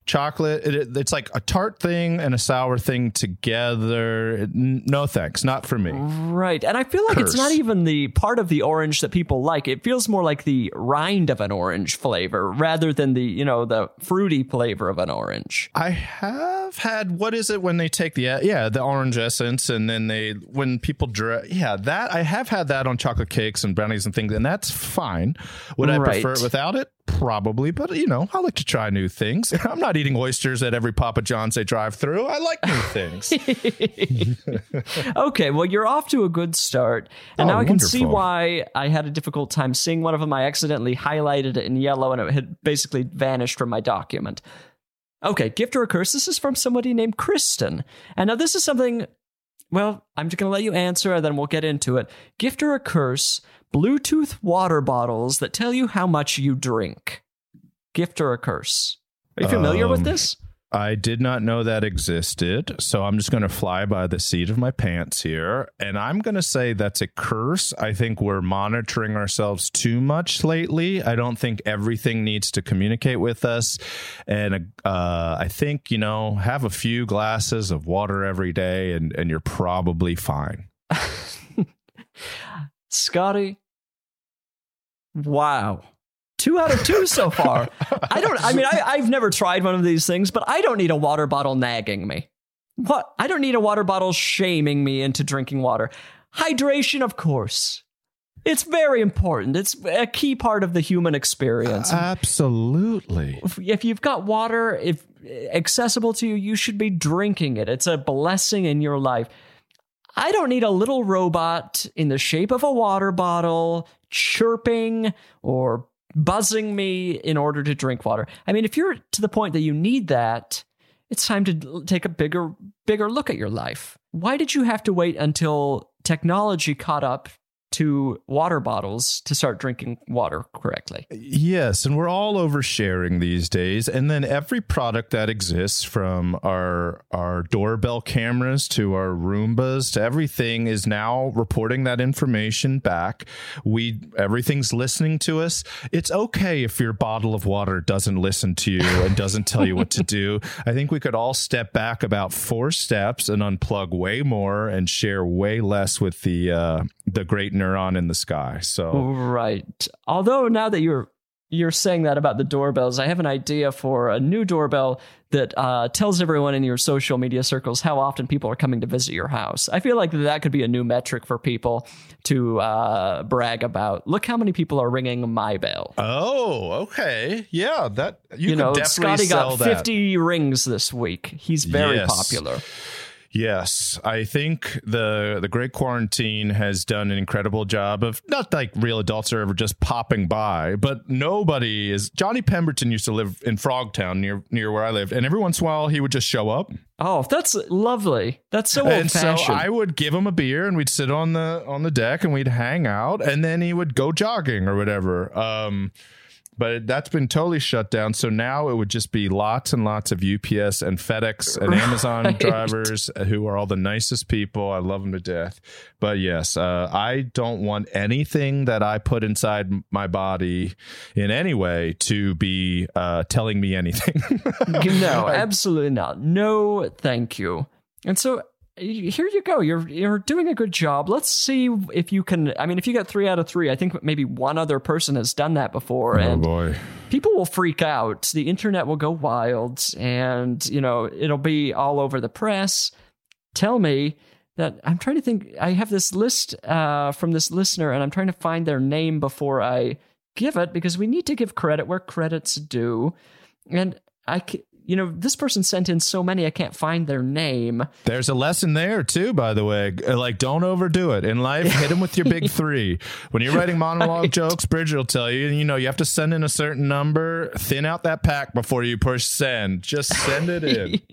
chocolate. It, it's like a tart thing and a sour thing together. No thanks, not for me. Right. And I feel like it's not even the part of the orange that people like. It feels more like the rind of an orange flavor rather than the, you know, the fruity flavor of an orange. I have had what is it when they take the yeah the orange essence and then they when people dry yeah that I have had that on chocolate cakes and brownies and things and that's fine. Would I Right. prefer it without it? Probably, but you know I like to try new things. I'm not eating oysters at every Papa John's they drive through. I like new things. Okay, well, you're off to a good start. And Oh, now I can see oh, why I had a difficult time seeing one of them. I accidentally highlighted it in yellow and it had basically vanished from my document. Okay, gift or a curse. This is from somebody named Kristen. And now this is something, well, I'm just going to let you answer and then we'll get into it. Gift or a curse Bluetooth water bottles that tell you how much you drink. Gift or a curse. Are you familiar with Um, this? I did not know that existed, so I'm just going to fly by the seat of my pants here, and I'm going to say that's a curse. I think we're monitoring ourselves too much lately. I don't think everything needs to communicate with us, and uh, I think you know have a few glasses of water every day, and and you're probably fine. Scotty. Wow. Two out of two so far. I don't, I mean, I, I've never tried one of these things, but I don't need a water bottle nagging me. What? I don't need a water bottle shaming me into drinking water. Hydration, of course. It's very important. It's a key part of the human experience. Absolutely. if, if you've got water if accessible to you you should be drinking it it's a blessing in your life i don't need a little robot in the shape of a water bottle chirping or buzzing me in order to drink water. I mean if you're to the point that you need that it's time to take a bigger bigger look at your life. Why did you have to wait until technology caught up to water bottles to start drinking water correctly. Yes, and we're all oversharing these days. And then every product that exists from our our doorbell cameras to our Roombas to everything is now reporting that information back. We everything's listening to us. It's okay if your bottle of water doesn't listen to you and doesn't tell you what to do. I think we could all step back about four steps and unplug way more and share way less with the uh, the great neuron in the sky. So Right. Although now that you're you're saying that about the doorbells, I have an idea for a new doorbell that uh, tells everyone in your social media circles how often people are coming to visit your house. I feel like that could be a new metric for people to uh, brag about. Look how many people are ringing my bell. Oh, okay. Yeah, that you, You, could know, definitely Scotty sell got that. 50 rings this week. He's very Yes. popular. Yes, I think the the Great Quarantine has done an incredible job of not like real adults are ever just popping by, but nobody is. Johnny Pemberton used to live in Frogtown near near where I lived, and every once in a while he would just show up, Oh, that's lovely. That's so old and so. I would give him a beer, and we'd sit on the on the deck, and we'd hang out, and then he would go jogging or whatever. Um, but that's been totally shut down. So now it would just be lots and lots of UPS and FedEx and Amazon drivers who are all the nicest people. I love them to death. But yes, uh, I don't want anything that I put inside my body in any way to be uh, telling me anything. no, absolutely not. No, thank you. And so here you go. You're you're doing a good job. Let's see if you can. I mean, if you get three out of three, I think maybe one other person has done that before, oh and boy. people will freak out. The internet will go wild, and you know it'll be all over the press. Tell me that I'm trying to think. I have this list uh, from this listener, and I'm trying to find their name before I give it because we need to give credit where credit's due. And I, you know, this person sent in so many I can't find their name. There's a lesson there too, by the way. Uh, Like, don't overdo it in life. Hit them with your big three. When you're writing monologue jokes, Bridger will tell you. You know, you have to send in a certain number. Thin out that pack before you push send. Just send it in.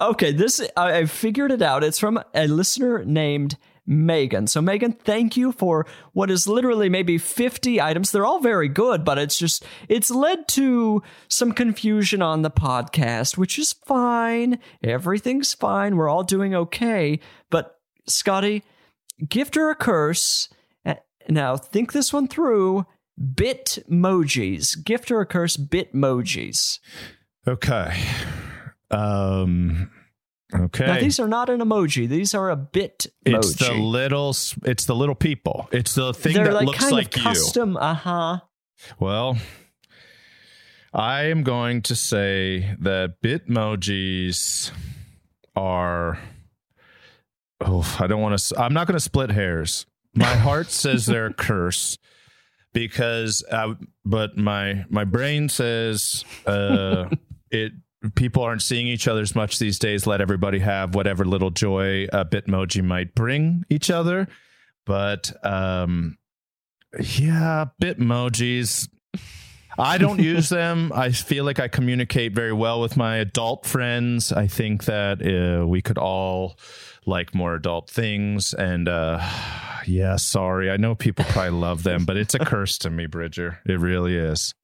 Okay, this I, I figured it out. It's from a listener named Megan. So Megan, thank you for what is literally maybe 50 items. They're all very good, but it's just it's led to some confusion on the podcast, which is fine. Everything's fine. We're all doing okay. But Scotty, gift or a curse. Now think this one through. Bitmojis. Gift or a curse, Bitmojis. Okay. Um. Okay. Now these are not an emoji. These are a bit emoji. it's the little. It's the little people. It's the thing They're that like looks kind like of you. custom. Uh huh. Well, I am going to say that Bitmojis are. Oh, I don't want to. I'm not going to split hairs. My heart says they're a curse because, I, but my my brain says uh, it. People aren't seeing each other as much these days. Let everybody have whatever little joy a Bitmoji might bring each other. But um, yeah, Bitmojis. I don't use them. I feel like I communicate very well with my adult friends. I think that uh, we could all like more adult things. And uh, yeah, sorry. I know people probably love them, but it's a curse to me, Bridger. It really is.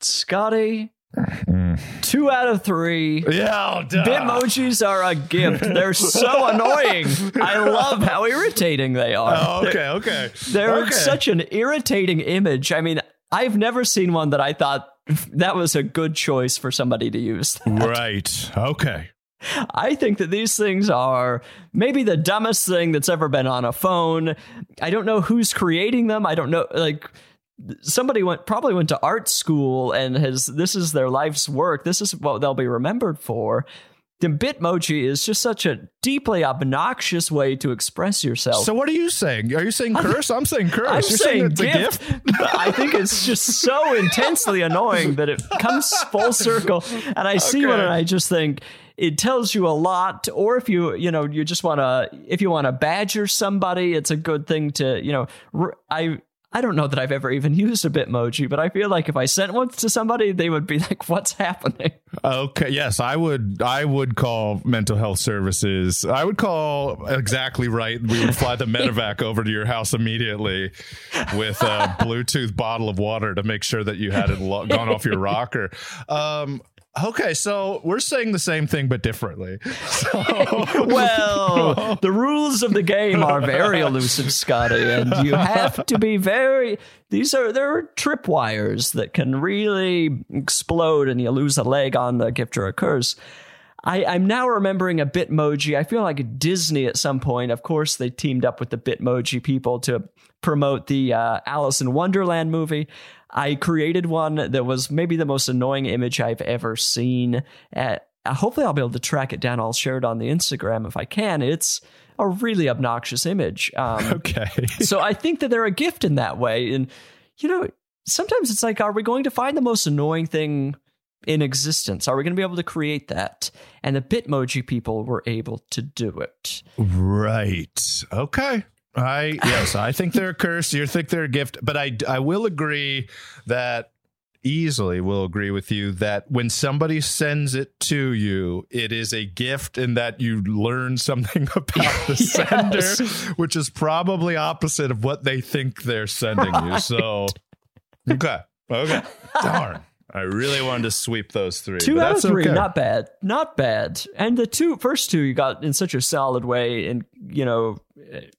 Scotty. Two out of three. Yeah, Bitmojis are a gift. They're so annoying. I love how irritating they are. Oh, okay, okay. They're okay. such an irritating image. I mean, I've never seen one that I thought that was a good choice for somebody to use. right. Okay. I think that these things are maybe the dumbest thing that's ever been on a phone. I don't know who's creating them. I don't know like somebody went probably went to art school and has this is their life's work. This is what they'll be remembered for. The Bitmoji is just such a deeply obnoxious way to express yourself. So what are you saying? Are you saying curse? I'm saying curse. I'm You're saying it's gift, a gift? I think it's just so intensely annoying that it comes full circle. And I see one and I just think it tells you a lot. Or if you, you know, you just want to, if you want to badger somebody, it's a good thing to, you know, I. I don't know that I've ever even used a Bitmoji, but I feel like if I sent one to somebody, they would be like, "What's happening?" Okay, yes, I would. I would call mental health services. I would call exactly right. We would fly the medevac over to your house immediately with a Bluetooth bottle of water to make sure that you hadn't lo- gone off your rocker. Um, okay, so we're saying the same thing but differently. So, well, the rules of the game are very elusive, Scotty, and you have to be very. These are there are tripwires that can really explode, and you lose a leg on the gift or a curse. I, I'm now remembering a Bitmoji. I feel like Disney at some point, of course, they teamed up with the Bitmoji people to promote the uh, Alice in Wonderland movie. I created one that was maybe the most annoying image I've ever seen. Uh, hopefully, I'll be able to track it down. I'll share it on the Instagram if I can. It's a really obnoxious image. Um, okay. so I think that they're a gift in that way. And, you know, sometimes it's like, are we going to find the most annoying thing in existence? Are we going to be able to create that? And the Bitmoji people were able to do it. Right. Okay. I yes, I think they're a curse. You think they're a gift, but I I will agree that easily will agree with you that when somebody sends it to you, it is a gift and that you learn something about the Yes. sender, which is probably opposite of what they think they're sending you. So okay. Okay. Darn. I really wanted to sweep those three. Two out of three, okay. not bad, not bad. And the two first two you got in such a solid way, and you know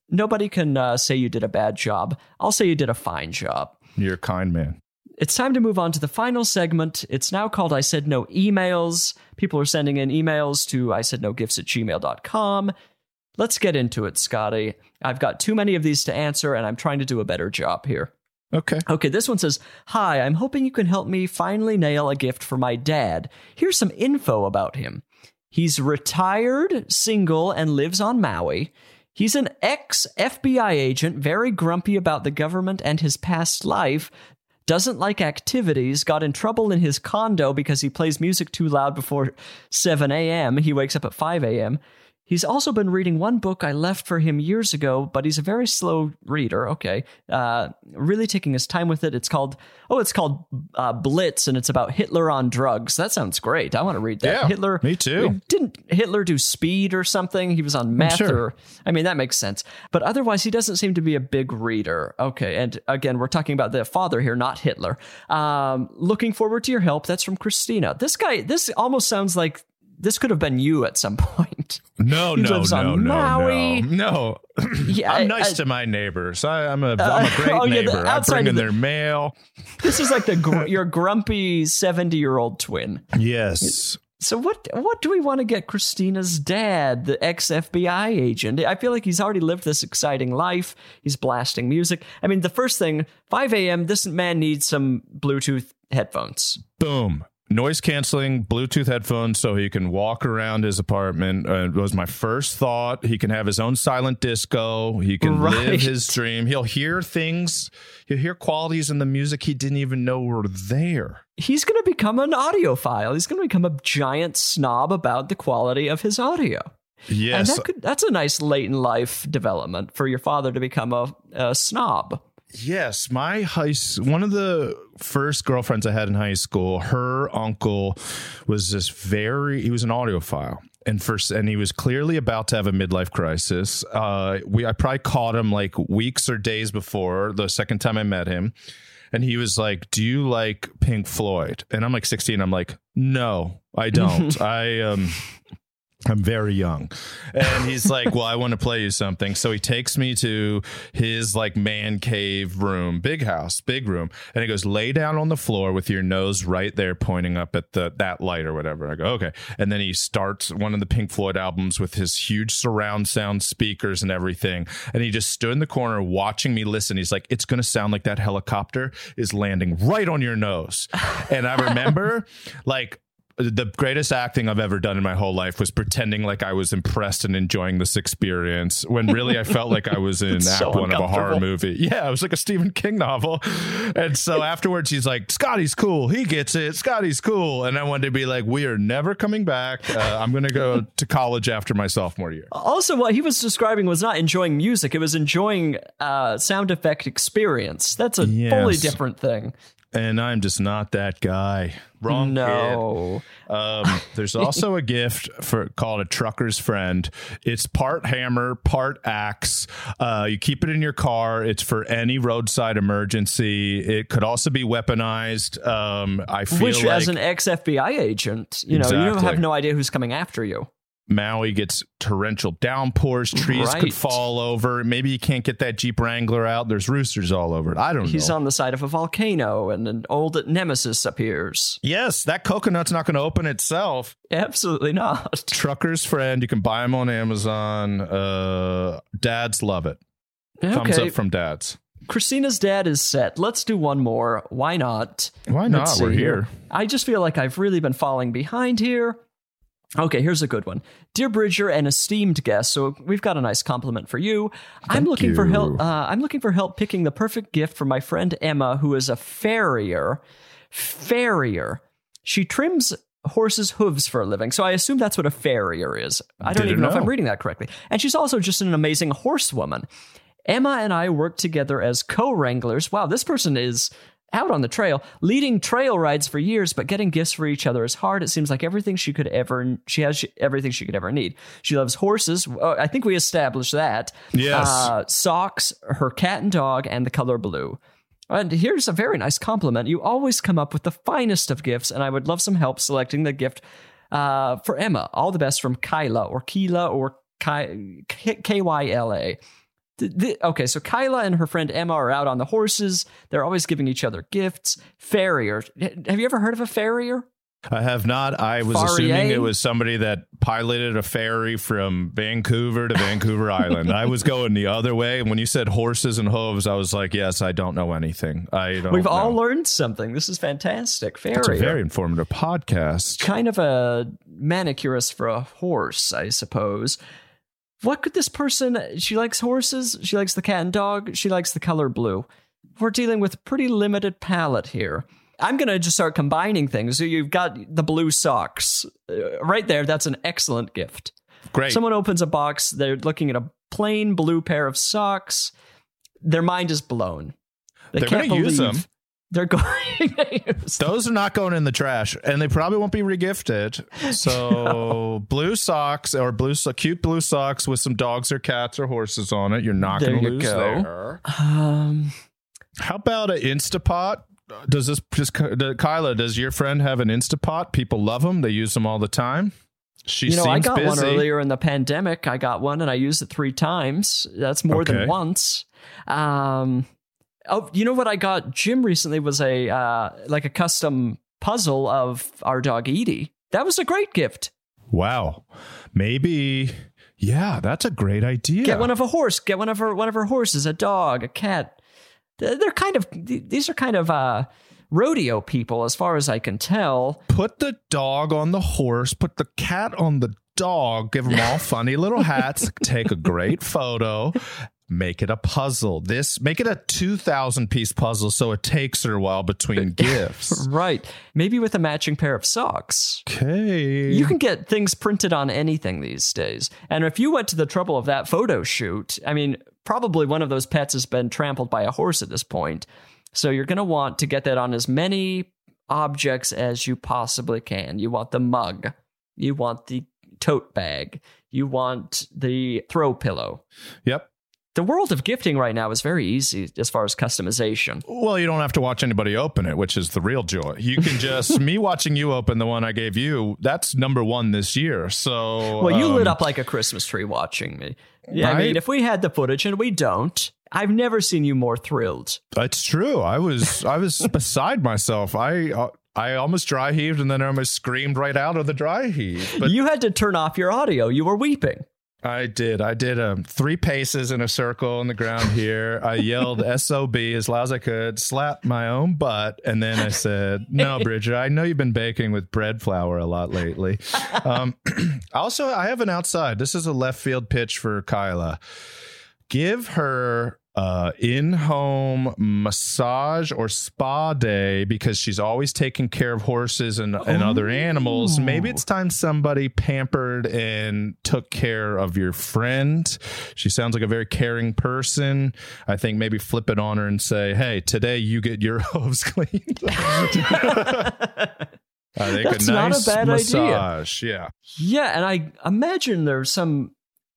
nobody can uh, say you did a bad job. I'll say you did a fine job. You're a kind man. It's time to move on to the final segment. It's now called I Said No Emails. People are sending in emails to I Said No Gifts at gmail.com. Let's get into it, Scotty. I've got too many of these to answer, and I'm trying to do a better job here. Okay. Okay, this one says, Hi, I'm hoping you can help me finally nail a gift for my dad. Here's some info about him. He's retired, single, and lives on Maui. He's an ex FBI agent, very grumpy about the government and his past life. Doesn't like activities, got in trouble in his condo because he plays music too loud before 7 a.m. He wakes up at 5 a.m. He's also been reading one book I left for him years ago, but he's a very slow reader. Okay, uh, really taking his time with it. It's called oh, it's called uh, Blitz, and it's about Hitler on drugs. That sounds great. I want to read that. Yeah, Hitler. me too. Didn't Hitler do speed or something? He was on meth, sure. or I mean, that makes sense. But otherwise, he doesn't seem to be a big reader. Okay, and again, we're talking about the father here, not Hitler. Um, looking forward to your help. That's from Christina. This guy. This almost sounds like. This could have been you at some point. No, He no, lives no, on no, Maui. no, no. Yeah, I'm nice I- to my neighbors. I, I'm a, uh, I'm a great oh, yeah, neighbor. I outside bring in the- their mail. This is like the gr- your grumpy seventy year old twin. Yes. So what what do we want to get Christina's dad, the ex FBI agent? I feel like he's already lived this exciting life. He's blasting music. I mean, the first thing, 5 a.m. This man needs some Bluetooth headphones. Boom. Noise canceling Bluetooth headphones so he can walk around his apartment. Uh, was my first thought. He can have his own silent disco. He can Right. live his dream. He'll hear things. He'll hear qualities in the music he didn't even know were there. He's going to become an audiophile. He's going to become a giant snob about the quality of his audio. And Yes. that could, that's a nice late in life development for your father to become a, a snob. Yes, my high one of the first girlfriends I had in high school, her uncle was this very he was an audiophile. And first and he was clearly about to have a midlife crisis. Uh we I probably caught him like weeks or days before the second time I met him. And he was like, "Do you like Pink Floyd?" And I'm like 16. I'm like, "No, I don't. I um I'm very young. And he's like, Well, I want to play you something. So he takes me to his like man cave room, big house, big room. And he goes, Lay down on the floor with your nose right there pointing up at the that light or whatever. I go, Okay. And then he starts one of the Pink Floyd albums with his huge surround sound speakers and everything. And he just stood in the corner watching me listen. He's like, It's gonna sound like that helicopter is landing right on your nose. And I remember like the greatest acting I've ever done in my whole life was pretending like I was impressed and enjoying this experience when really I felt like I was in act so one of a horror movie. Yeah, it was like a Stephen King novel. And so afterwards, he's like, Scotty's cool. He gets it. Scotty's cool. And I wanted to be like, we are never coming back. Uh, I'm going to go to college after my sophomore year. Also, what he was describing was not enjoying music; it was enjoying uh, sound effect experience. That's a fully different thing. And I'm just not that guy. Wrong kid. no, Um, there's also a gift for called a trucker's friend. It's part hammer, part axe. Uh, you keep it in your car. It's for any roadside emergency. It could also be weaponized. Um, I feel which, like as an ex FBI agent, you know, you have no idea who's coming after you. Maui gets torrential downpours. Trees Right. could fall over. Maybe you can't get that Jeep Wrangler out. There's roosters all over it. I don't He's know. He's on the side of a volcano, and an old nemesis appears. yes, that coconut's not going to open itself. Absolutely not. Trucker's friend. You can buy them on Amazon. Uh, dads love it. Thumbs up from dads. Christina's dad is set. Let's do one more. Why not? Why not? We're see here. I just feel like I've really been falling behind here. Okay, here's a good one. Dear Bridger and esteemed guest, so we've got a nice compliment for you. I'm looking for help. Uh, I'm looking for help picking the perfect gift for my friend Emma, who is a farrier. Farrier. She trims horses' hooves for a living, so I assume that's what a farrier is. I don't Didn't even know. if. I'm reading that correctly. And she's also just an amazing horsewoman. Emma and I work together as co wranglers. Wow, this person is out on the trail, leading trail rides for years, but getting gifts for each other is hard. It seems like everything she could ever, she has everything she could ever need. She loves horses. Uh, I think we established that. Yes. Uh, socks, her cat and dog, and the color blue. And here's a very nice compliment. You always come up with the finest of gifts, and I would love some help selecting the gift uh, for Emma. All the best from Kyla or Keela or Ky- K- K-Y-L-A. Th- th- okay, so Kyla and her friend Emma are out on the horses. They're always giving each other gifts. Farrier. Have you ever heard of a farrier? I have not. I was Farrier? assuming it was somebody that piloted a ferry from Vancouver to Vancouver Island. I was going the other way. And when you said horses and hooves, I was like, yes, I don't know anything. I don't We've know. all learned something. This is fantastic. Farrier. It's a very informative podcast. kind of a manicurist for a horse, I suppose. What could this person? She likes horses. She likes the cat and dog. She likes the color blue. We're dealing with pretty limited palette here. I'm gonna just start combining things. So you've got the blue socks Uh, right there. That's an excellent gift. Great. Someone opens a box. They're looking at a plain blue pair of socks. Their mind is blown. They They're can't gonna use believe them. They're going Those are not going in the trash, and they probably won't be regifted. So, blue socks or blue so- cute blue socks with some dogs or cats or horses on it. You're not going to lose go. there. Um, How about an Instapot? Does this just Kyla? Does your friend have an Instapot? People love them. They use them all the time. She you know, seems I got busy. one earlier in the pandemic. I got one and I used it three times. That's more Okay. than once. Um, oh, you know what I got? Jim recently was a uh, like a custom puzzle of our dog Edie. That was a great gift. Wow, maybe. Yeah, that's a great idea. Get one of a horse. Get one of her one of her horses. A dog. A cat. They're they're kind of these are kind of uh, rodeo people, as far as I can tell. put the dog on the horse, put the cat on the dog, give them all funny little hats, take a great photo, make it a puzzle. This make it a 2000 piece puzzle so it takes her a while between gifts. Right. Maybe with a matching pair of socks. Okay. You can get things printed on anything these days. And if you went to the trouble of that photo shoot, I mean, probably one of those pets has been trampled by a horse at this point. So you're going to want to get that on as many objects as you possibly can. You want the mug, you want the tote bag, you want the throw pillow. Yep. The world of gifting right now is very easy as far as customization. Well, you don't have to watch anybody open it, which is the real joy. You can just me watching you open the one I gave you. That's number one this year. So Well, you um, lit up like a Christmas tree watching me. Yeah, I mean, if we had the footage and we don't, I've never seen you more thrilled. That's true. I was I was beside myself. I uh, I almost dry heaved and then I almost screamed right out of the dry heave. But you had to turn off your audio. You were weeping. I did. I did um, three paces in a circle on the ground here. I yelled SOB as loud as I could, slapped my own butt, and then I said, No, Bridger, I know you've been baking with bread flour a lot lately. Um, also, I have an outside. This is a left field pitch for Kyla. Give her uh, in-home massage or spa day because she's always taking care of horses and, and other animals. Maybe it's time somebody pampered and took care of your friend. She sounds like a very caring person. I think maybe flip it on her and say, "Hey, today you get your hooves cleaned." I think That's a not a nice bad idea. massage. Yeah. Yeah, and I imagine there's some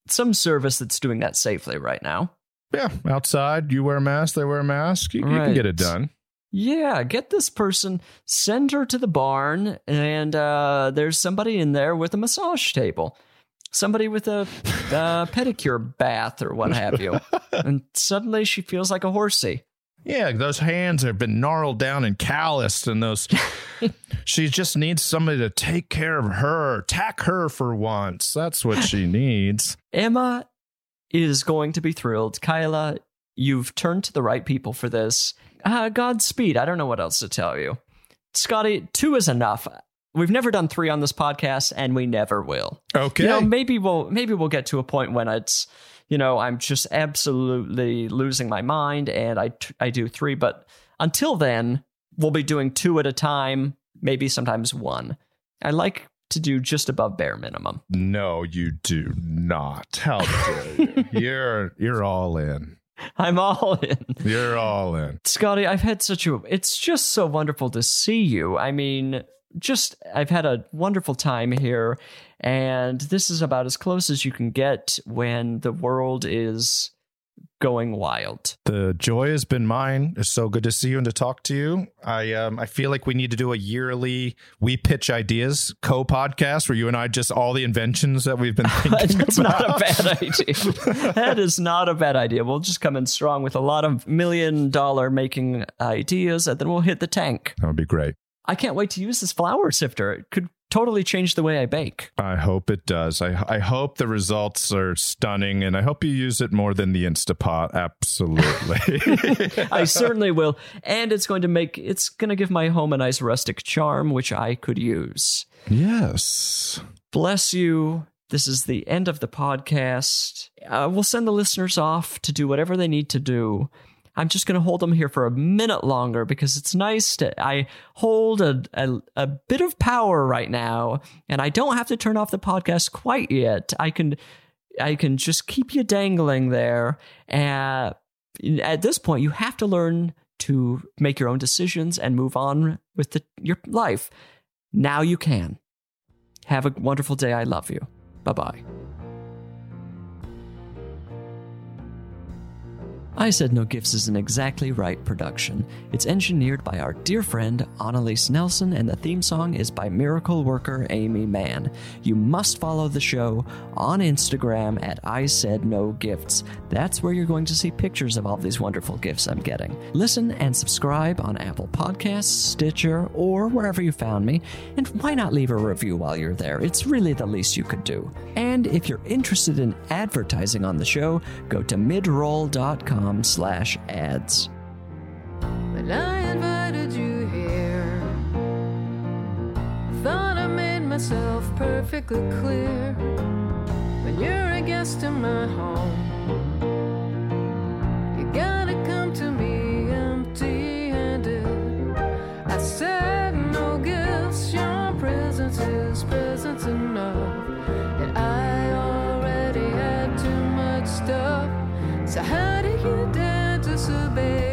some service that's doing that safely right now. Yeah. Outside, you wear a mask, they wear a mask. You, you can get it done. Yeah, get this person, send her to the barn, and uh, there's somebody in there with a massage table, somebody with a uh, pedicure bath or what have you, and suddenly she feels like a horsey. Yeah, those hands have been gnarled down and calloused, and those. she just needs somebody to take care of her, tack her for once. That's what she needs. Emma is going to be thrilled. Kyla, you've turned to the right people for this. Uh, Godspeed. I don't know what else to tell you. Scotty, two is enough. We've never done three on this podcast, and we never will. Okay. You know, maybe we'll maybe we'll get to a point when it's, you know, I'm just absolutely losing my mind, and I t- I do three. But until then, we'll be doing two at a time, maybe sometimes one. I like to do just above bare minimum. no, you do not. How dare you? You're you're all in. I'm all in. You're all in. Scotty, I've had such a it's just so wonderful to see you. I mean, just I've had a wonderful time here and this is about as close as you can get when the world is going wild. The joy has been mine. It's so good to see you and to talk to you. I um I feel like we need to do a yearly we pitch ideas co podcast where you and I just all the inventions that we've been thinking That's about. not a bad idea. that is not a bad idea. We'll just come in strong with a lot of million dollar making ideas and then we'll hit the tank. That would be great. I can't wait to use this flour sifter. It could totally change the way I bake. I hope it does. I I hope the results are stunning, and I hope you use it more than the Instapot. Absolutely. I certainly will. And it's going to make it's going to give my home a nice rustic charm which I could use. yes. Bless you. This is the end of the podcast. Uh, we'll send the listeners off to do whatever they need to do. I'm just going to hold them here for a minute longer because it's nice to. I hold a, a, a bit of power right now, and I don't have to turn off the podcast quite yet. I can I can just keep you dangling there. Uh, at this point, you have to learn to make your own decisions and move on with the, your life. Now you can. Have a wonderful day. I love you. Bye bye. I Said No Gifts is an exactly right production. It's engineered by our dear friend Annalise Nelson, and the theme song is by miracle worker Aimee Mann. You must follow the show on Instagram at I Said No Gifts. That's where you're going to see pictures of all these wonderful gifts I'm getting. Listen and subscribe on Apple Podcasts, Stitcher, or wherever you found me. And why not leave a review while you're there? It's really the least you could do. And if you're interested in advertising on the show, go to midroll.com slash ads. When I invited you here, I thought I made myself perfectly clear. When you're a guest in my home, you gotta come to me empty handed. I said no gifts, your presence is presence enough. And I already had too much stuff. So how disobey?